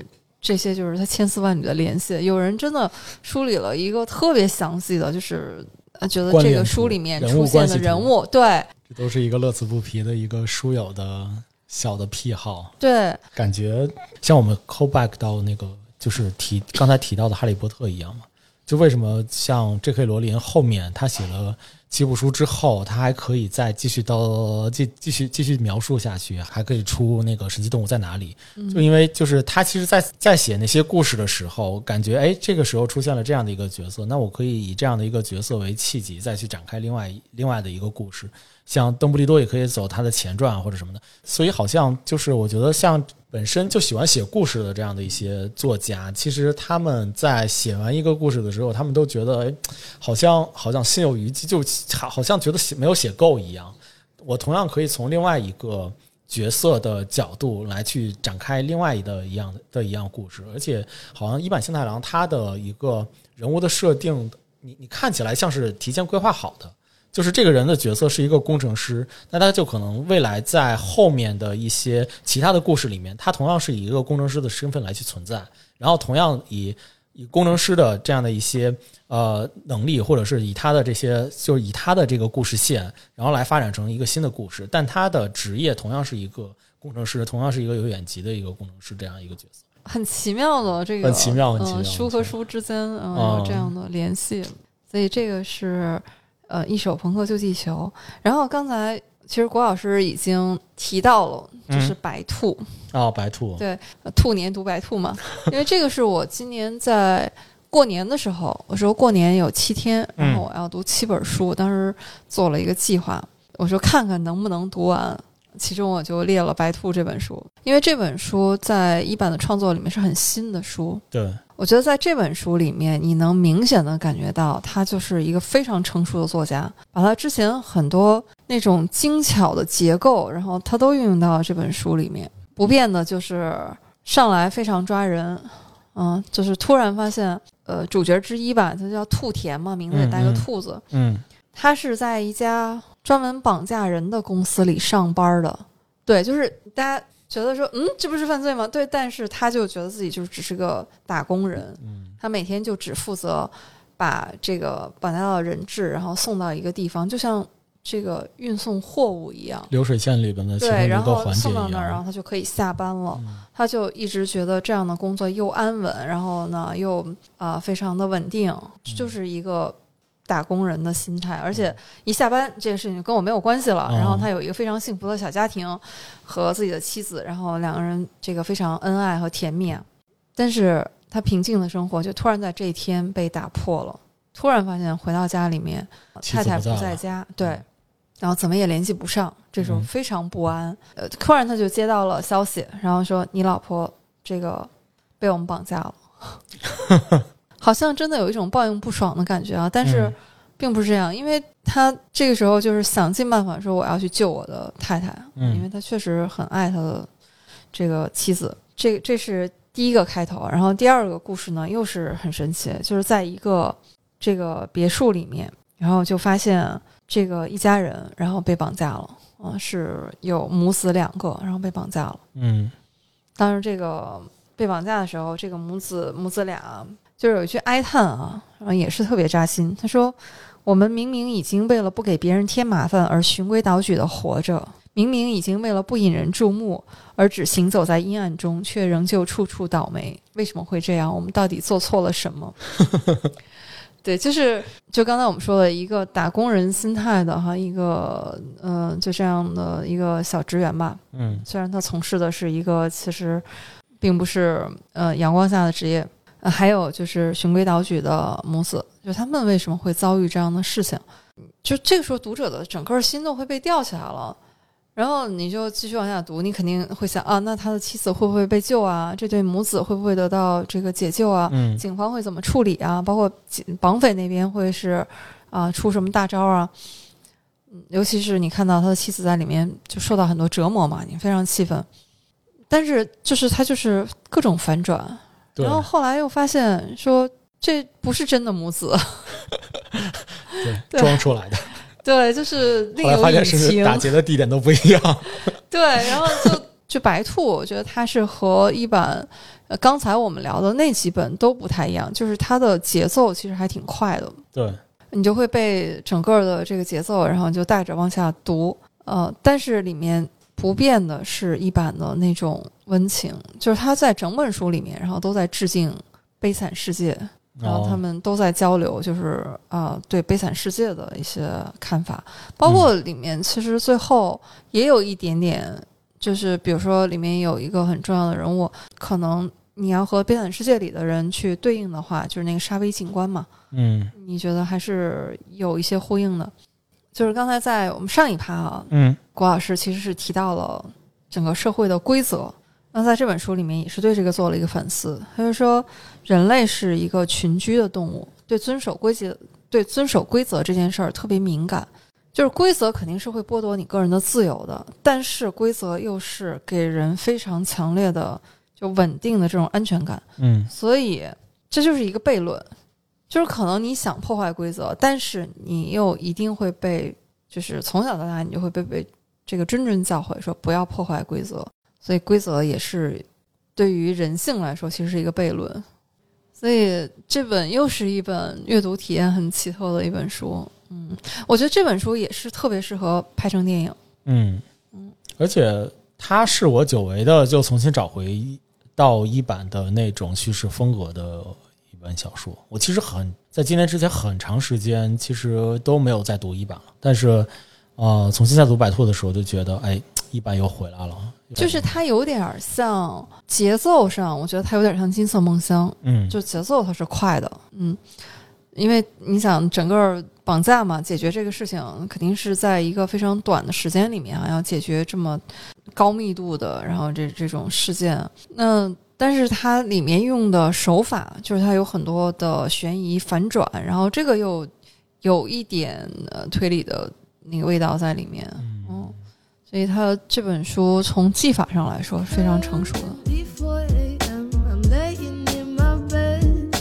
这些就是他千丝万缕的联系，有人真的梳理了一个特别详细的，就是呃觉得这个书里面出现的人物，对。这都是一个乐此不疲的一个书友的小的癖好。对，感觉像我们 call back 到那个就是提刚才提到的《哈利波特》一样嘛，就为什么像 J.K. 罗琳后面他写了七部书之后，他还可以再继续到继继续继续描述下去，还可以出那个神奇动物在哪里？就因为就是他其实在在写那些故事的时候，感觉哎这个时候出现了这样的一个角色，那我可以以这样的一个角色为契机，再去展开另外一另外的一个故事。像邓布利多也可以走他的前传或者什么的，所以好像就是我觉得像本身就喜欢写故事的这样的一些作家，其实他们在写完一个故事的时候，他们都觉得哎，好像好像心有余悸，就好好像觉得写没有写够一样。我同样可以从另外一个角色的角度来去展开另外一的一样的一样故事，而且好像一坂幸太郎他的一个人物的设定，你你看起来像是提前规划好的。就是这个人的角色是一个工程师，那他就可能未来在后面的一些其他的故事里面，他同样是以一个工程师的身份来去存在，然后同样以以工程师的这样的一些呃能力，或者是以他的这些，就是以他的这个故事线，然后来发展成一个新的故事，但他的职业同样是一个工程师，同样是一个有远级的一个工程师这样一个角色。很奇妙的这个，很奇妙很奇妙嗯，书和书之间啊这样的联系，所以这个是呃一首朋克救地球。然后刚才其实郭老师已经提到了，就是嗯白兔，哦，白兔，对呃兔年读白兔嘛，因为这个是我今年在。过年的时候，我说过年有七天，然后我要读七本书，当时做了一个计划，我说看看能不能读完。其中我就列了《白兔》这本书，因为这本书在一版的创作里面是很新的书，对，我觉得在这本书里面，你能明显的感觉到他就是一个非常成熟的作家，把他之前很多那种精巧的结构，然后他都运用到了这本书里面。不变的就是上来非常抓人，嗯，就是突然发现，呃，主角之一吧，他叫兔田嘛，名字也带个兔字，嗯他是在一家专门绑架人的公司里上班的。对，就是大家觉得说，嗯，这不是犯罪吗？对，但是他就觉得自己就只是个打工人，嗯他每天就只负责把这个绑架到的人质，然后送到一个地方，就像这个运送货物一样。流水线里边的对，一然后送到那儿，然后。他就可以下班了。嗯他就一直觉得这样的工作又安稳，然后呢又啊、非常的稳定，嗯就是一个打工人的心态。而且一下班这个事情就跟我没有关系了。嗯然后他有一个非常幸福的小家庭和自己的妻子，然后两个人这个非常恩爱和甜蜜。啊但是他平静的生活就突然在这一天被打破了。突然发现回到家里面，太太不不在家，对嗯，然后怎么也联系不上，这时候非常不安。呃，突然他就接到了消息，然后说你老婆这个被我们绑架了，好像真的有一种报应不爽的感觉啊。但是嗯并不是这样，因为他这个时候就是想尽办法说我要去救我的太太，嗯因为他确实很爱他的这个妻子。这这是第一个开头，然后第二个故事呢又是很神奇，就是在一个这个别墅里面，然后就发现这个一家人然后被绑架了，嗯、是有母子两个，然后被绑架了。嗯当时这个被绑架的时候，这个母子母子俩就是有一句哀叹啊，然后也是特别扎心。他说：“我们明明已经为了不给别人添麻烦而循规蹈矩的活着，明明已经为了不引人注目而只行走在阴暗中，却仍旧处处倒霉。为什么会这样？我们到底做错了什么？” 对，就是就刚才我们说的一个打工人心态的哈，一个嗯、呃就这样的一个小职员吧，嗯虽然他从事的是一个其实并不是呃阳光下的职业，呃、还有就是循规蹈矩的母子，就他们为什么会遭遇这样的事情？就这个时候，读者的整个心都会被吊起来了。然后你就继续往下读，你肯定会想啊，那他的妻子会不会被救啊？这对母子会不会得到这个解救啊？嗯警方会怎么处理啊？包括警绑匪那边会是啊、出什么大招啊？嗯，尤其是你看到他的妻子在里面就受到很多折磨嘛，你非常气愤。但是就是他就是各种反转，对然后后来又发现说这不是真的母子，对对。装出来的，对，就是另有隐后来发现是情，打劫的地点都不一样。对，然后就就白兔，我觉得它是和一版呃刚才我们聊的那几本都不太一样，就是它的节奏其实还挺快的，对，你就会被整个的这个节奏，然后就带着往下读。呃，但是里面不变的是一版的那种温情，就是他在整本书里面，然后都在致敬《悲惨世界》，然后他哦们都在交流，就是啊、呃对《悲惨世界》的一些看法，包括里面其实最后也有一点点，就是比如说里面有一个很重要的人物，可能你要和《悲惨世界》里的人去对应的话，就是那个沙威警官嘛，嗯你觉得还是有一些呼应的。就是刚才在我们上一趴啊，嗯郭老师其实是提到了整个社会的规则。那在这本书里面也是对这个做了一个反思。他就说，人类是一个群居的动物，对遵守规则、对遵守规则这件事儿特别敏感。就是规则肯定是会剥夺你个人的自由的，但是规则又是给人非常强烈的就稳定的这种安全感。嗯所以这就是一个悖论，就是可能你想破坏规则，但是你又一定会被，就是从小到大你就会被被这个谆谆教诲说不要破坏规则，所以规则也是对于人性来说其实是一个悖论。所以这本又是一本阅读体验很奇特的一本书，嗯，我觉得这本书也是特别适合拍成电影。嗯嗯，而且它是我久违的就重新找回到一版的那种叙事风格的一本小说。我其实很在今年之前很长时间其实都没有再读一版了，但是呃，重新再读《白兔》的时候就觉得，哎，一版又回来了。就是它有点像节奏上，我觉得它有点像《金色梦乡》，嗯，就节奏它是快的，嗯，因为你想整个绑架嘛，解决这个事情肯定是在一个非常短的时间里面啊，要解决这么高密度的，然后这这种事件，那但是它里面用的手法就是它有很多的悬疑反转，然后这个又有一点呃推理的那个味道在里面，嗯，所以它这本书从技法上来说是非常成熟的。Before a.m., I'm laying in my bed,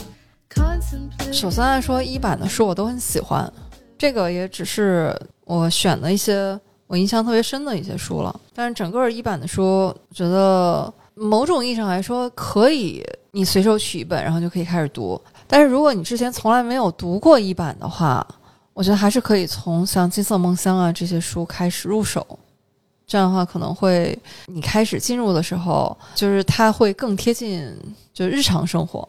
contemplating. 首先来说，一版的书我都很喜欢，这个也只是我选的一些我印象特别深的一些书了。但是整个一版的书，我觉得某种意义上来说，可以你随手取一本，然后就可以开始读。但是如果你之前从来没有读过一版的话，我觉得还是可以从像《金色梦乡》啊这些书开始入手。这样的话，可能会你开始进入的时候，就是它会更贴近就日常生活。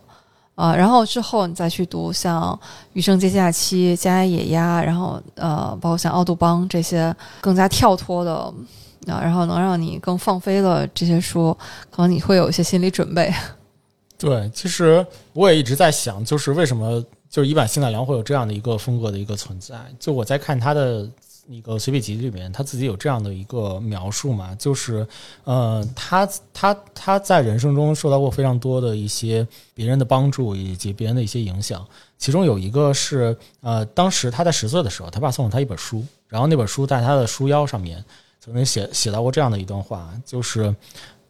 啊、然后之后你再去读像《余生皆假期》《家野鸭》，然后呃，包括像《奥杜邦》这些更加跳脱的啊，然后能让你更放飞的这些书，可能你会有一些心理准备。对，其实我也一直在想，就是为什么就是一版新奈良会有这样的一个风格的一个存在。就我在看他的那个随笔集里面，他自己有这样的一个描述嘛，就是呃，他他他在人生中受到过非常多的一些别人的帮助以及别人的一些影响，其中有一个是呃，当时他在十岁的时候，他爸送了他一本书，然后那本书在他的书腰上面曾经写写到过这样的一段话，就是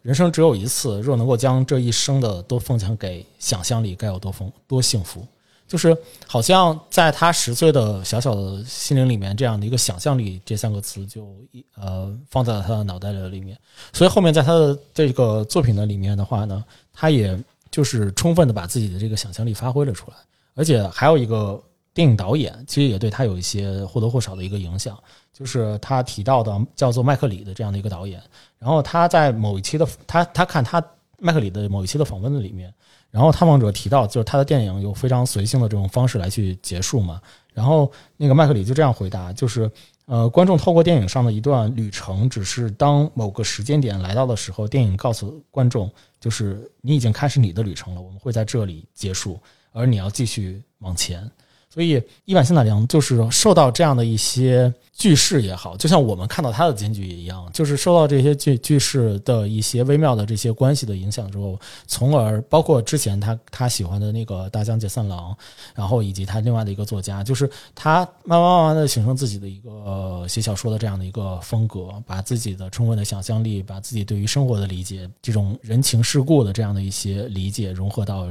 人生只有一次，若能够将这一生的都奉献给想象力，该有多丰多幸福。就是好像在他十岁的小小的心灵里面，这样的一个想象力这三个词就一呃放在了他的脑袋的里面，所以后面在他的这个作品的里面的话呢，他也就是充分的把自己的这个想象力发挥了出来，而且还有一个电影导演，其实也对他有一些或多或少的一个影响，就是他提到的叫做麦克里的这样的一个导演，然后他在某一期的他他看他麦克里的某一期的访问的里面。然后探望者提到，就是他的电影有非常随性的这种方式来去结束嘛。然后那个麦克里就这样回答，就是呃，观众透过电影上的一段旅程，只是当某个时间点来到的时候，电影告诉观众，就是你已经开始你的旅程了，我们会在这里结束，而你要继续往前。所以伊坂幸太郎就是受到这样的一些句式也好，就像我们看到他的结局一样，就是受到这些句句式的一些微妙的这些关系的影响之后，从而包括之前他他喜欢的那个大江节三郎，然后以及他另外的一个作家，就是他慢慢慢慢的形成自己的一个写小说的这样的一个风格，把自己的充分的想象力，把自己对于生活的理解，这种人情世故的这样的一些理解融合到。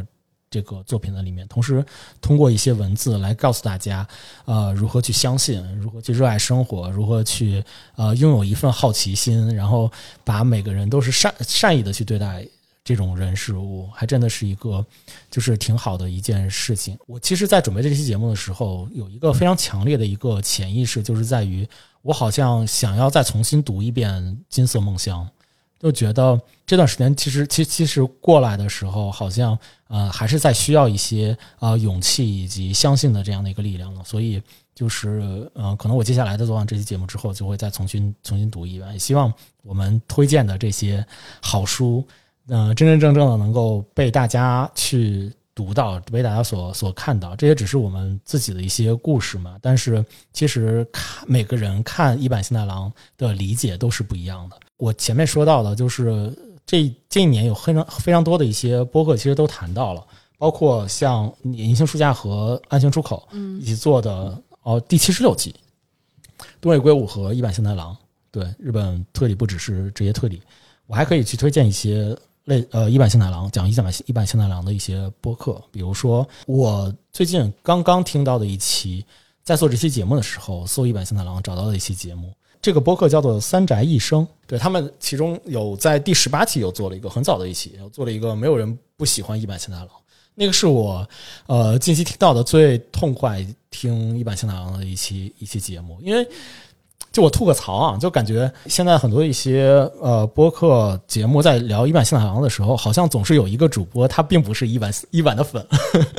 这个作品的里面，同时通过一些文字来告诉大家，呃，如何去相信，如何去热爱生活，如何去呃拥有一份好奇心，然后把每个人都是善善意的去对待这种人事物，还真的是一个就是挺好的一件事情。我其实，在准备这期节目的时候，有一个非常强烈的一个潜意识，就是在于我好像想要再重新读一遍《金色梦乡》。就觉得这段时间其实其其实过来的时候，好像呃还是在需要一些呃勇气以及相信的这样的一个力量了。所以就是呃，可能我接下来的做完这期节目之后，就会再重新重新读一遍。也希望我们推荐的这些好书，嗯，真真正正的能够被大家去读到，被大家所所看到。这些只是我们自己的一些故事嘛。但是其实看每个人看一版新太郎的理解都是不一样的。我前面说到的，就是这这一年有非常非常多的一些播客，其实都谈到了，包括像银杏书架和安行出口一起做的哦第七十六集，东野圭吾和一坂幸太郎，对日本推理不只是这些推理，我还可以去推荐一些类呃一坂幸太郎讲一坂一坂幸太郎的一些播客，比如说我最近刚刚听到的一期，在做这期节目的时候，搜一坂幸太郎找到的一期节目。这个播客叫做《三宅一生》，对他们其中有在第十八期有做了一个很早的一期，做了一个没有人不喜欢一坂幸太郎，那个是我呃近期听到的最痛快听一坂幸太郎的一期一期节目，因为。就我吐个槽啊，就感觉现在很多一些呃播客节目在聊一版新太郎的时候，好像总是有一个主播他并不是一版一版的粉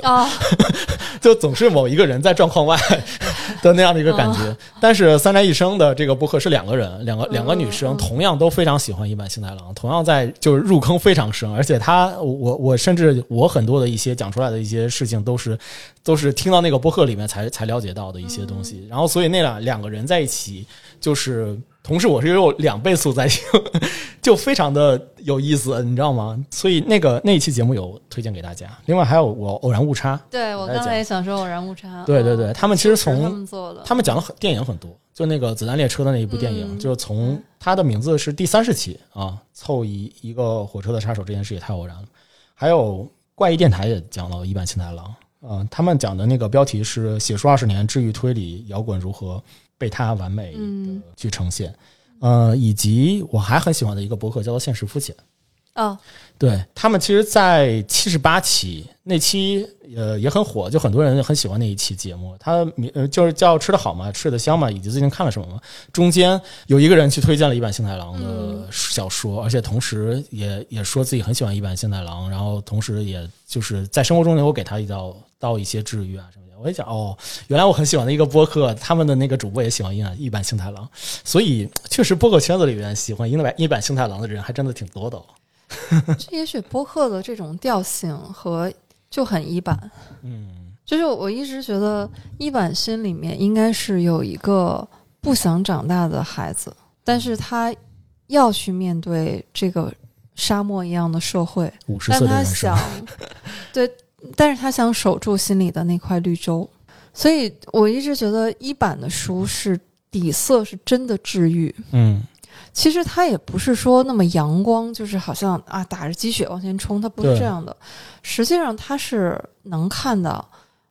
啊，就总是某一个人在状况外的那样的一个感觉。但是三宅一生的这个播客是两个人，两个两个女生，同样都非常喜欢一版新太郎，同样在就是入坑非常深，而且他我我甚至我很多的一些讲出来的一些事情都是都是听到那个播客里面才才了解到的一些东西。然后所以那两两个人在一起。就是同时，我是有两倍速在听，就非常的有意思，你知道吗？所以那个那一期节目有推荐给大家。另外还有我偶然误差，对我刚才也想说偶然误差。对对对，他们其实从他们做的，他们讲了很电影很多，就那个子弹列车的那一部电影，就是从它的名字是第三十期啊，凑一一个火车的杀手这件事也太偶然了。还有怪异电台也讲了一版青太郎，啊，他们讲的那个标题是写书二十年治愈推理摇滚如何。被他完美的去呈现，呃，以及我还很喜欢的一个博客叫做《现实肤浅》哦，对他们，其实，在七十八期那期，呃，也很火，就很多人很喜欢那一期节目。他名就是叫“吃的好嘛，吃得香嘛”，以及最近看了什么嘛。中间有一个人去推荐了一版幸太郎的小说，而且同时也也说自己很喜欢一版幸太郎，然后同时也就是在生活中能够给他一道到一些治愈啊什么。我也想哦，原来我很喜欢的一个播客，他们的那个主播也喜欢一版一版星太郎，所以确实播客圈子里面喜欢一版一版星太郎的人还真的挺多的。这也许播客的这种调性和就很一版，嗯，就是我一直觉得一版心里面应该是有一个不想长大的孩子，但是他要去面对这个沙漠一样的社会，但他想，，对，但是他想守住心里的那块绿洲，所以我一直觉得一版的书是底色是真的治愈。嗯其实它也不是说那么阳光，就是好像啊打着鸡血往前冲，它不是这样的。实际上它是能看到，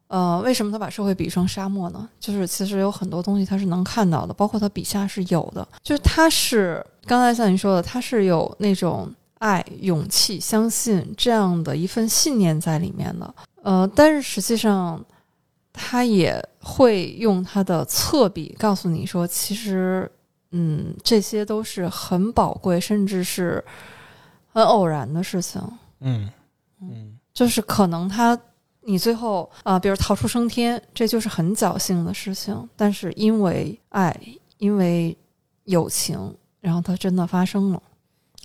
呃，为什么他把社会比喻成沙漠呢？就是其实有很多东西他是能看到的，包括他笔下是有的。就是他是刚才像你说的，他是有那种爱、勇气、相信这样的一份信念在里面的。呃，但是实际上他也会用他的侧笔告诉你说，其实。嗯，这些都是很宝贵，甚至是很偶然的事情。嗯嗯就是可能他你最后啊、比如逃出升天，这就是很侥幸的事情。但是因为爱，因为友情，然后它真的发生了。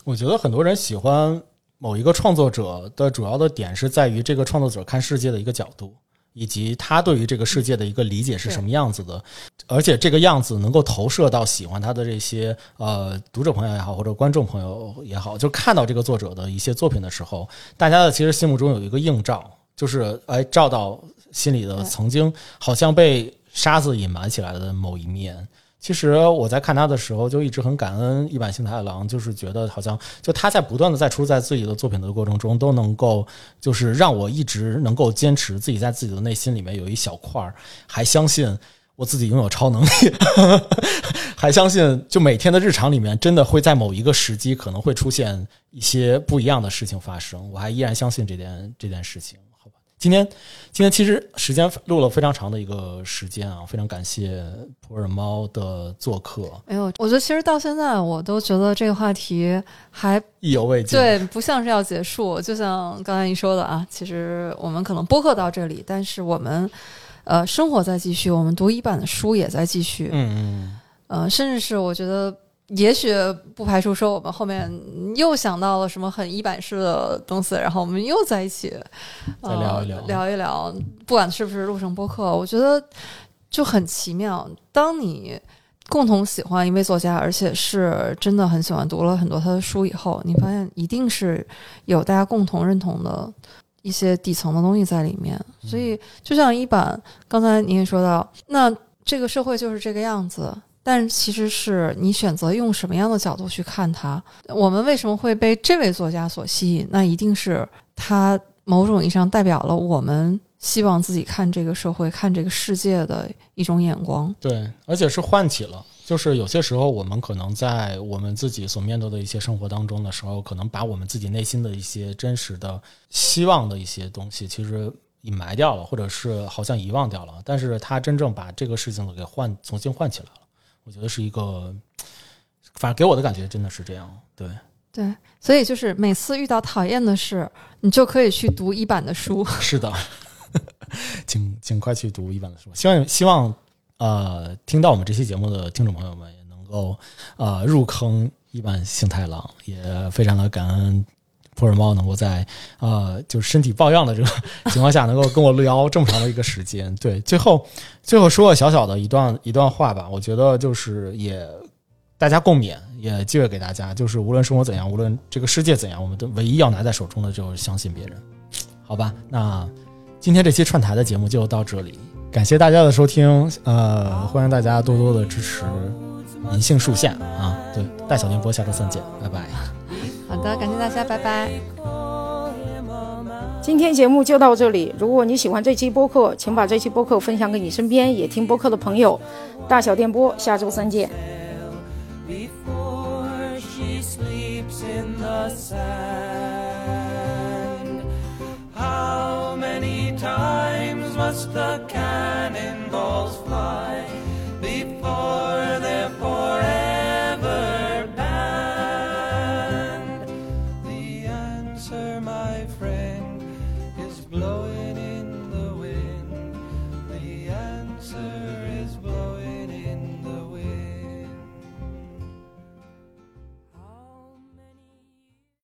我觉得很多人喜欢某一个创作者的主要的点是在于这个创作者看世界的一个角度，以及他对于这个世界的一个理解是什么样子的，而且这个样子能够投射到喜欢他的这些呃读者朋友也好，或者观众朋友也好，就看到这个作者的一些作品的时候，大家的其实心目中有一个映照，就是哎照到心里的曾经好像被沙子隐瞒起来的某一面。其实我在看他的时候，就一直很感恩一坂幸太郎，就是觉得好像就他在不断的在出在自己的作品的过程中，都能够就是让我一直能够坚持自己在自己的内心里面有一小块儿，还相信我自己拥有超能力，还相信就每天的日常里面真的会在某一个时机可能会出现一些不一样的事情发生，我还依然相信这件这件事情。今天今天其实时间录了非常长的一个时间啊，非常感谢普洱猫的做客，哎呦，我觉得其实到现在我都觉得这个话题还意犹未尽。对，不像是要结束。就像刚才你说的啊，其实我们可能播客到这里，但是我们呃生活在继续，我们读一版的书也在继续。嗯嗯，呃，甚至是我觉得，也许不排除说我们后面又想到了什么很一版式的东西，然后我们又在一起、呃、再聊一聊聊一聊，不管是不是录成播客，我觉得就很奇妙。当你共同喜欢一位作家，而且是真的很喜欢，读了很多他的书以后，你发现一定是有大家共同认同的一些底层的东西在里面。所以，就像一版，刚才你也说到，那这个社会就是这个样子。但其实是你选择用什么样的角度去看它。我们为什么会被这位作家所吸引？那一定是他某种意义上代表了我们希望自己看这个社会、看这个世界的一种眼光。对，而且是唤起了。就是有些时候，我们可能在我们自己所面对的一些生活当中的时候，可能把我们自己内心的一些真实的希望的一些东西，其实隐埋掉了，或者是好像遗忘掉了。但是他真正把这个事情给唤重新唤起来了。我觉得是一个，反正给我的感觉真的是这样。对，对，所以就是每次遇到讨厌的事，你就可以去读一版的书。是的，请尽快去读一版的书。希望希望呃，听到我们这期节目的听众朋友们也能够呃入坑一版幸太郎，也非常的感恩普洱猫能够在呃就是身体抱恙的这个 情况下，能够跟我聊这么长的一个时间。对，最后最后说个小小的一段一段话吧，我觉得就是也。大家共勉，也寄予给大家，就是无论生活怎样，无论这个世界怎样，我们都唯一要拿在手中的就是相信别人，好吧？那今天这期串台的节目就到这里，感谢大家的收听，呃，欢迎大家多多的支持银杏树下啊，对，带小电波，下周三见，拜拜。好的，感谢大家，拜拜。今天节目就到这里。如果你喜欢这期播客，请把这期播客分享给你身边也听播客的朋友。大小电波，下周三见。The cannonballs fly before they're forever.